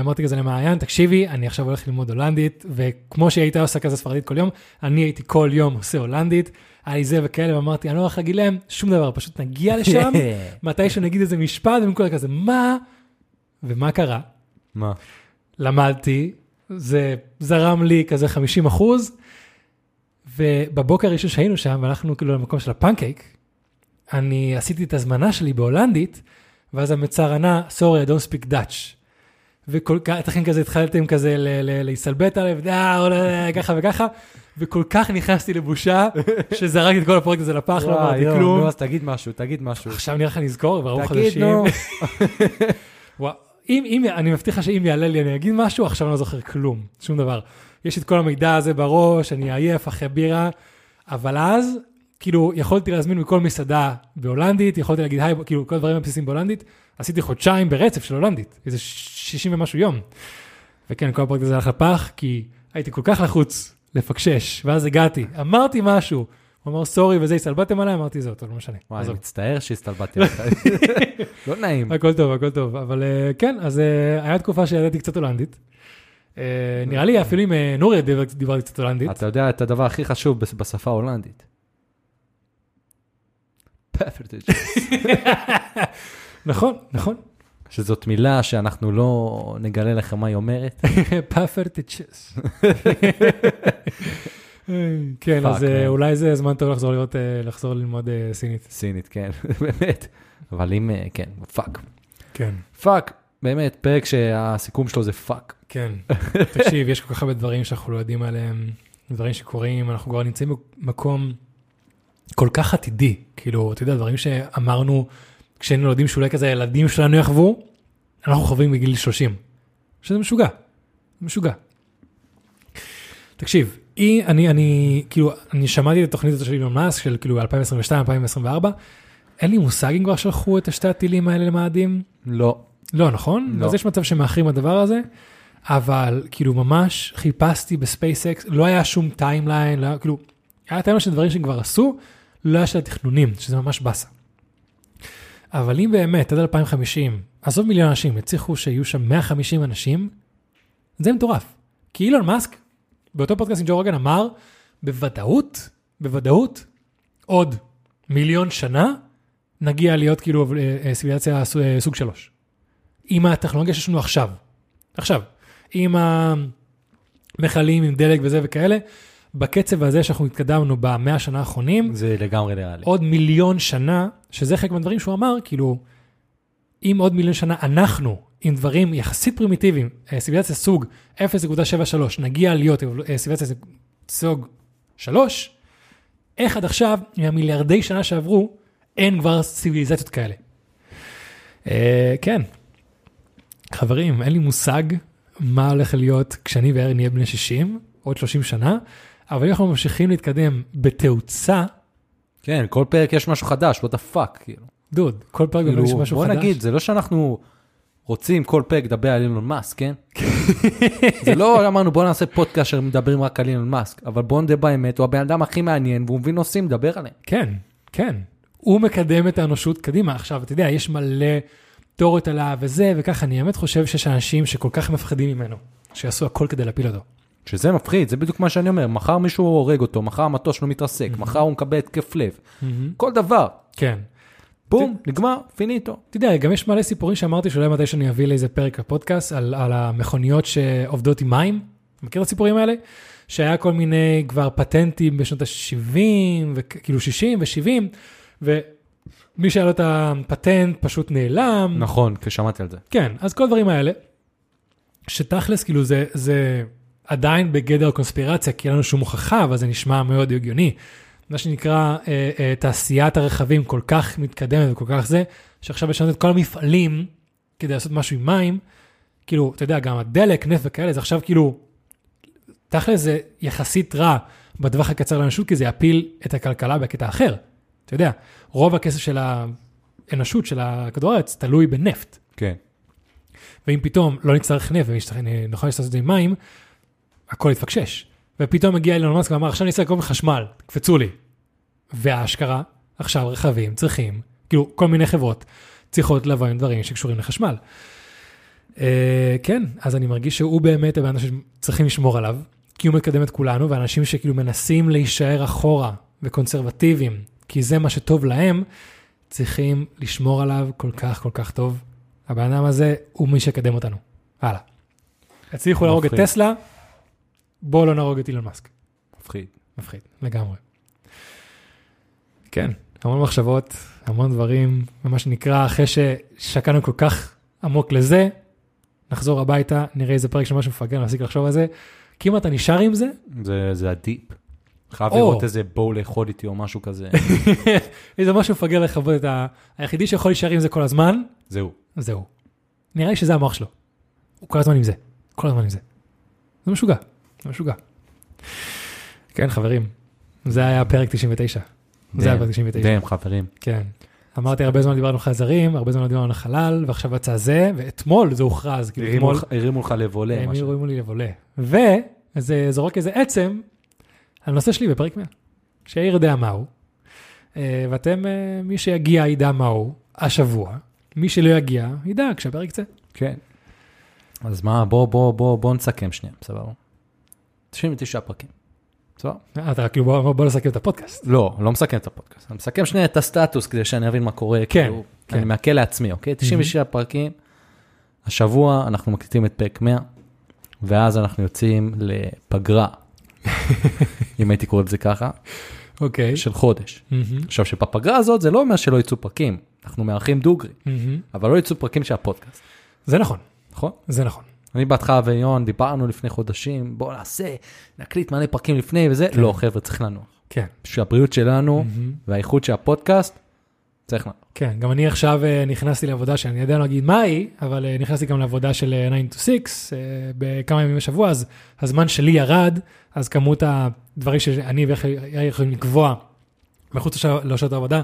אמרתי כזה למעיין, תקשיבי, אני עכשיו הולך ללמוד הולנדית, וכמו שהיית עושה כזה ספרדית כל יום, אני הייתי כל יום עושה הולנדית, היה לי זה וכאלה, ואמרתי, אני לא הולך להגיד להם שום דבר, פשוט נגיע לשם, (laughs) מתישהו נגיד איזה משפט, והם כולם כזה, מה? ומה קרה? מה? למדתי, זה זרם לי כזה 50 אחוז, ובבוקר הראשון שהיינו שם, והלכנו כאילו למקום של הפנקייק, אני עשיתי את הזמנה שלי בהולנדית, ואז המצר ענה, sorry, I don't speak Dutch. וכל כך, כזה התחלתם כזה להסתלבט עליו, "אה, לא, ככה וככה, וכל כך נכנסתי לבושה, (laughs) שזרקתי את כל הפרויקט הזה לפח, לא אמרתי כלום. נו, אז תגיד משהו, תגיד משהו. עכשיו נראה לך נזכור, תגיד, חדשים. נו. (laughs) וואו, אם, אם, אני מבטיח לך שאם יעלה לי אני אגיד משהו, עכשיו אני לא זוכר כלום, שום דבר. יש את כל המידע הזה בראש, אני עייף אחרי בירה, אבל אז, כאילו, יכולתי להזמין מכל מסעדה בהולנדית, יכולתי להגיד היי, כאילו, כל הדברים הבסיסיים בהולנדית, עשיתי חודשיים ברצף של הולנדית, איזה 60 ומשהו יום. וכן, כל הפרויקט הזה הלך לפח, כי הייתי כל כך לחוץ לפקשש, ואז הגעתי, אמרתי משהו, הוא אמר סורי וזה, הסתלבטתם עליי, אמרתי זה אותו, לא משנה. וואי, אני. מצטער שהסתלבטתי עליך. (laughs) לא נעים. הכל טוב, הכל טוב, אבל אה, כן, אז אה, היה תקופה שידעתי קצת הולנדית. אה, נראה לי אפילו עם נוריה דיבר- דיברתי קצת הולנדית. אתה יודע את הדבר הכי חשוב בשפה ההולנדית. (laughs) נכון, נכון. שזאת מילה שאנחנו לא נגלה לכם מה היא אומרת. (laughs) פאפרטיצ'ס. (laughs) כן, אז אה. אולי זה זמן טוב לחזור לראות, אה, לחזור ללמוד אה, סינית. סינית, כן, (laughs) באמת. אבל אם, כן, fuck. כן. fuck, באמת, פרק שהסיכום שלו זה fuck. כן. תקשיב, יש כל כך הרבה דברים שאנחנו לא יודעים עליהם, דברים שקורים, אנחנו כבר נמצאים במקום כל כך עתידי, כאילו, אתה יודע, דברים שאמרנו כשהיינו יודעים שאולי כזה הילדים שלנו יחוו, אנחנו חווים בגיל 30, שזה משוגע, משוגע. תקשיב, היא, אני, אני, כאילו, אני שמעתי את התוכנית הזאת של אילון מאסק, של כאילו 2022, 2024, אין לי מושג אם כבר שלחו את השתי הטילים האלה למאדים. לא. לא, נכון? לא. אז יש מצב שמאחרים הדבר הזה, אבל כאילו ממש חיפשתי ב SpaceX, לא היה שום timeline, לא, כאילו, היה timeline של דברים שכבר עשו, לא היה של התכנונים, שזה ממש באסה. אבל אם באמת, עד 2050, עזוב מיליון אנשים, הצליחו שיהיו שם 150 אנשים, זה מטורף. כי אילון מאסק, באותו פודקאסט עם ג'ו רוגן אמר, בוודאות, בוודאות, עוד מיליון שנה, נגיע להיות כאילו אה, אה, סיביליזציה אה, סוג שלוש. עם הטכנולוגיה שיש לנו עכשיו. עכשיו, עם המכלים, עם דלק וזה וכאלה, בקצב הזה שאנחנו התקדמנו במאה השנה האחרונים, זה לגמרי ריאלי. עוד מיליון שנה, שזה חלק מהדברים שהוא אמר, כאילו, אם עוד מיליון שנה אנחנו, עם דברים יחסית פרימיטיביים, אה, סיביליזציה סוג 0.73, נגיע להיות אה, סיביליזציה סוג 3, איך עד עכשיו, מהמיליארדי שנה שעברו, אין כבר סיביליזציות כאלה. אה, כן, חברים, אין לי מושג מה הולך להיות כשאני וארי נהיה בני 60, עוד 30 שנה, אבל אם אנחנו ממשיכים להתקדם בתאוצה, כן, כל פרק יש משהו חדש, what the fuck, כאילו. דוד, כל פרק כאילו, יש משהו בוא חדש. נגיד, זה לא שאנחנו רוצים כל פרק לדבר על אילון מאסק, כן? (laughs) זה לא אמרנו בוא נעשה פודקאסט שמדברים רק על אילון מאסק, אבל בוא נדבר באמת, הוא הבן אדם הכי מעניין והוא מבין נושאים, מדבר עליהם. כן, כן. הוא מקדם את האנושות קדימה. עכשיו, אתה יודע, יש מלא תיאוריות עליו וזה, וככה, אני באמת חושב שיש אנשים שכל כך מפחדים ממנו, שיעשו הכל כדי להפיל אותו. שזה מפחיד, זה בדיוק מה שאני אומר, מחר מישהו הורג אותו, מחר המטוס שלו מתרסק, מחר הוא מקבל התקף לב, כל דבר, כן. בום, נגמר, פיניטו. אתה יודע, גם יש מלא סיפורים שאמרתי שאולי מתי שאני אביא לאיזה פרק לפודקאסט, על, על המכוניות שעובדות עם מים. מכיר את הסיפורים האלה? שהיה כל מיני כבר פטנטים בשנות ה-70, וכאילו 60 ו-70, ומי שהיה לו את הפטנט פשוט נעלם. נכון, כי שמעתי על זה. כן, אז כל הדברים האלה, שתכלס, כאילו זה, זה עדיין בגדר קונספירציה, כי אין לנו שום הוכחה, אבל זה נשמע מאוד הגיוני. מה שנקרא, אה, אה, תעשיית הרכבים כל כך מתקדמת וכל כך זה, שעכשיו לשנות את כל המפעלים כדי לעשות משהו עם מים, כאילו, אתה יודע, גם הדלק, נפט וכאלה, זה עכשיו כאילו, תכלס זה יחסית רע בטווח הקצר לאנושות, כי זה יפיל את הכלכלה בקטע אחר. אתה יודע, רוב הכסף של האנושות, של הכדור הארץ, תלוי בנפט. כן. ואם פתאום לא נצטרך נפט ונוכל לעשות את זה עם מים, הכל יתפקשש. ופתאום מגיע אילון מאסק ואמר, עכשיו ניסע לקרוא חשמל, תקפצו לי. והאשכרה, עכשיו רכבים צריכים, כאילו כל מיני חברות צריכות לבוא עם דברים שקשורים לחשמל. Uh, כן, אז אני מרגיש שהוא באמת הבן אדם שצריכים לשמור עליו, כי הוא מקדם את כולנו, ואנשים שכאילו מנסים להישאר אחורה וקונסרבטיביים, כי זה מה שטוב להם, צריכים לשמור עליו כל כך כל כך טוב. הבן אדם הזה הוא מי שיקדם אותנו. הלאה. הצליחו להרוג את. טסלה, בואו לא נהרוג את אילון מאסק. מפחיד. מפחיד, לגמרי. כן, המון מחשבות, המון דברים, ומה שנקרא, אחרי ששקענו כל כך עמוק לזה, נחזור הביתה, נראה איזה פרק של משהו מפגר, נפסיק לחשוב על זה. כי אם אתה נשאר עם זה, זה, זה הדיפ. חייב או. לראות איזה בואו לאכול איתי או משהו כזה. (laughs) איזה משהו מפגר לכבוד את ה... היחידי שיכול להישאר עם זה כל הזמן, זהו. זהו. נראה לי שזה המוח שלו. הוא כל הזמן עם זה, כל הזמן עם זה. זה משוגע, משוגע. כן, חברים, זה היה פרק 99. זה היה פרק 99. דם, חברים. כן. אמרתי, הרבה זמן דיברנו על חייזרים, הרבה זמן דיברנו על החלל, ועכשיו יצא זה, ואתמול זה הוכרז. כאילו, הרימו לך- הרימו לך לב עולה. הם. הרימו לי לבולה. וזה זורק איזה עצם על הנושא שלי בפרק 100, שיאיר יודע מהו, אה, ואתם, אה, מי שיגיע ידע מהו השבוע, מי שלא יגיע ידע כשהפרק יצא. כן. אז מה, בוא, בוא, בוא, בוא נסכם שנייה, בסבבה? 99 פרקים. בסדר? אה, אתה כאילו בוא, בוא נסכם את הפודקאסט. לא, לא מסכם את הפודקאסט. אני מסכם שנייה את הסטטוס כדי שאני אבין מה קורה. כן, כאילו, כן. אני מעכל לעצמי, אוקיי? 96 פרקים. השבוע אנחנו מקליטים את פרק 100, ואז אנחנו יוצאים לפגרה, (laughs) אם הייתי קורא לזה ככה, אוקיי. של חודש. מהמם, עכשיו, שבפגרה הזאת זה לא אומר שלא יצאו פרקים, אנחנו מארחים דוגרי, מהמם. אבל לא יצאו פרקים של הפודקאסט, זה נכון, נכון? זה נכון. אני בהתחלה ויון דיברנו לפני חודשים, בוא נעשה, נקליט מלא פרקים לפני וזה, לא חבר'ה, צריך לנוח. כן. בשביל הבריאות שלנו מהמם. והאיכות של הפודקאסט, צריך לנוח. כן, גם אני עכשיו אה, נכנסתי לעבודה שאני יודע להגיד מה היא, אבל אה, נכנסתי גם לעבודה של אה, 9 to 6 אה, בכמה ימים בשבוע, אז הזמן שלי ירד, אז כמות הדברים שאני ויאיר יכולים לקבוע מחוץ לשע- לשעות העבודה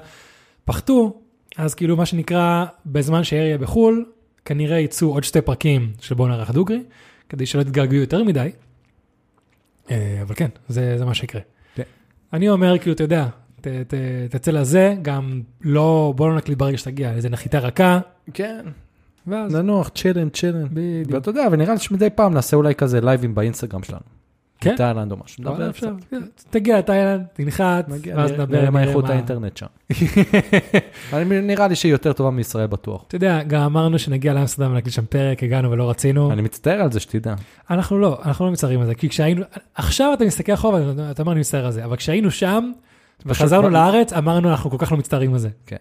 פחתו, אז כאילו מה שנקרא, בזמן שיאיר יהיה בחו"ל, כנראה יצאו עוד שתי פרקים של בוא נערך דוגרי, כדי שלא תתגעגעו יותר מדי, אה, אבל כן, זה, זה מה שיקרה. כן. אני אומר, כאילו, אתה יודע, ת, ת, תצא לזה, גם לא, בוא לא נקליט ברגע שתגיע, איזה נחיתה רכה, כן. ואז לנוח, צ'ילן, צ'ילן. בדיוק. ואתה יודע, ונראה לי שמדי פעם נעשה אולי כזה לייבים באינסטגרם שלנו. כן? בתאילנד או משהו. נדבר קצת. אפשר, תגיע לתאילנד, תנחת, ואז נדבר. נראה איכות האינטרנט שם. (laughs) נראה לי שהיא יותר טובה מישראל בטוח. אתה יודע, גם אמרנו שנגיע לאמסטרדם ונקליט שם פרק, הגענו ולא רצינו. אני מצטער על זה שתדע. אנחנו לא, אנחנו לא מצטערים על זה, כי כשהיינו, עכשיו אתה מסתכל אחורה ואתה אומר אני מצטער על זה, אבל כשהיינו שם וחזרנו לארץ, אמרנו אנחנו כל כך לא מצטערים על זה. כן.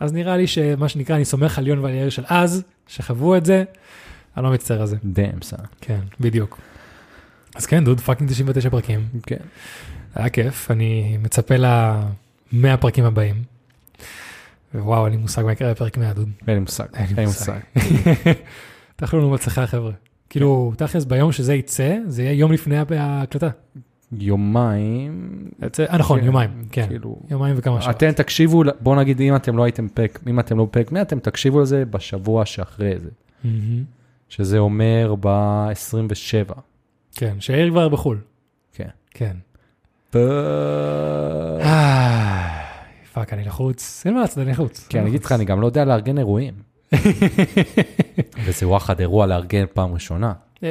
אז נראה לי שמה שנקרא, אני סומך על יון ועל יאיר של אז, שחוו את זה, אני לא מצטער על זה. Damn son. כן, בדיוק. אז כן, דוד, fucking 99 פרקים. כן. היה כיף, אני מצפה ל-100 הפרקים הבאים. וואו, אין לי מושג מה יקרה בפרק 100, דוד. אין לי מושג. אין לי מושג. (laughs) תאחלו לנו בהצלחה, חבר'ה. כאילו, תכלס, ביום שזה יצא, זה יהיה יום לפני ההקלטה. יומיים. אה, נכון, כן, יומיים, כן. כאילו, יומיים וכמה שעות. אתם תקשיבו, ל- בוא נגיד אם אתם לא הייתם פרק, אם אתם לא בפרק 100, אתם תקשיבו לזה בשבוע שאחרי זה. שזה אומר ב-27. כן, שיאיר כבר בחו"ל. כן. כן. אה, fuck, אני לחוץ. אין מה לעשות, אני לחוץ. כן, אני אגיד לך, אני גם לא יודע לארגן אירועים. (laughs) וזה וואחד אירוע לארגן פעם ראשונה. אה,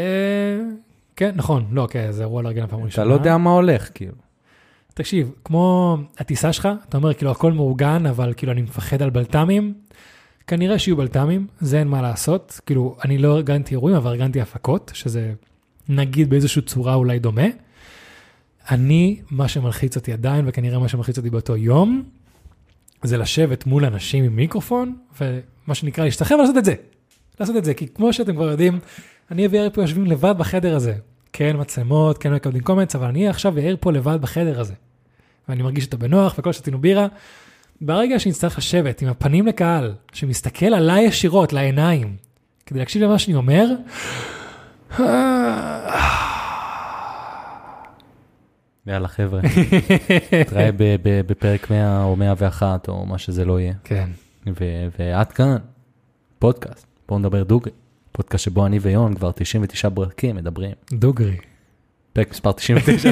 כן, נכון, לא, כן, זה אירוע לארגן הפעם אתה הראשונה. לא יודע מה הולך, כאילו. תקשיב, כמו הטיסה שלך, אתה אומר כאילו הכל מאורגן, אבל כאילו אני מפחד על בלת"מים. כנראה שיהיו בלת"מים, זה אין מה לעשות. כאילו, אני לא ארגנתי אירועים, אבל ארגנתי הפקות, שזה נגיד באיזושהי צורה אולי דומה. אני, מה שמלחיץ אותי עדיין, וכנראה מה שמלחיץ אותי באותו יום, זה לשבת מול אנשים עם מיקרופון, ומה שנקרא להשתחרר ולעשות את זה. לעשות את זה, כי כמו שאתם כבר יודעים, אני ויאיר פה יושבים לבד בחדר הזה. כן מצלמות, כן מקבלים קומץ, אבל אני עכשיו ויאיר פה לבד בחדר הזה. ואני מרגיש אותו בנוח, וכל שתינו בירה. ברגע שנצטרך לשבת עם הפנים לקהל, שמסתכל עליי ישירות, לעיניים, כדי להקשיב למה שאני אומר, יאללה, חבר'ה. (laughs) נתראה ב- ב- בפרק 100 או 101 או מה שזה לא יהיה. כן, ו- ועד כאן, פודקאסט. בואו נדבר דוגרי. פודקאסט שבו אני ויון כבר 99 פרקים מדברים. דוגרי. פרק מספר 99.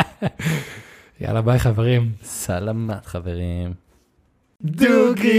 (laughs) יאללה ביי חברים. סלמת חברים. דוגרי!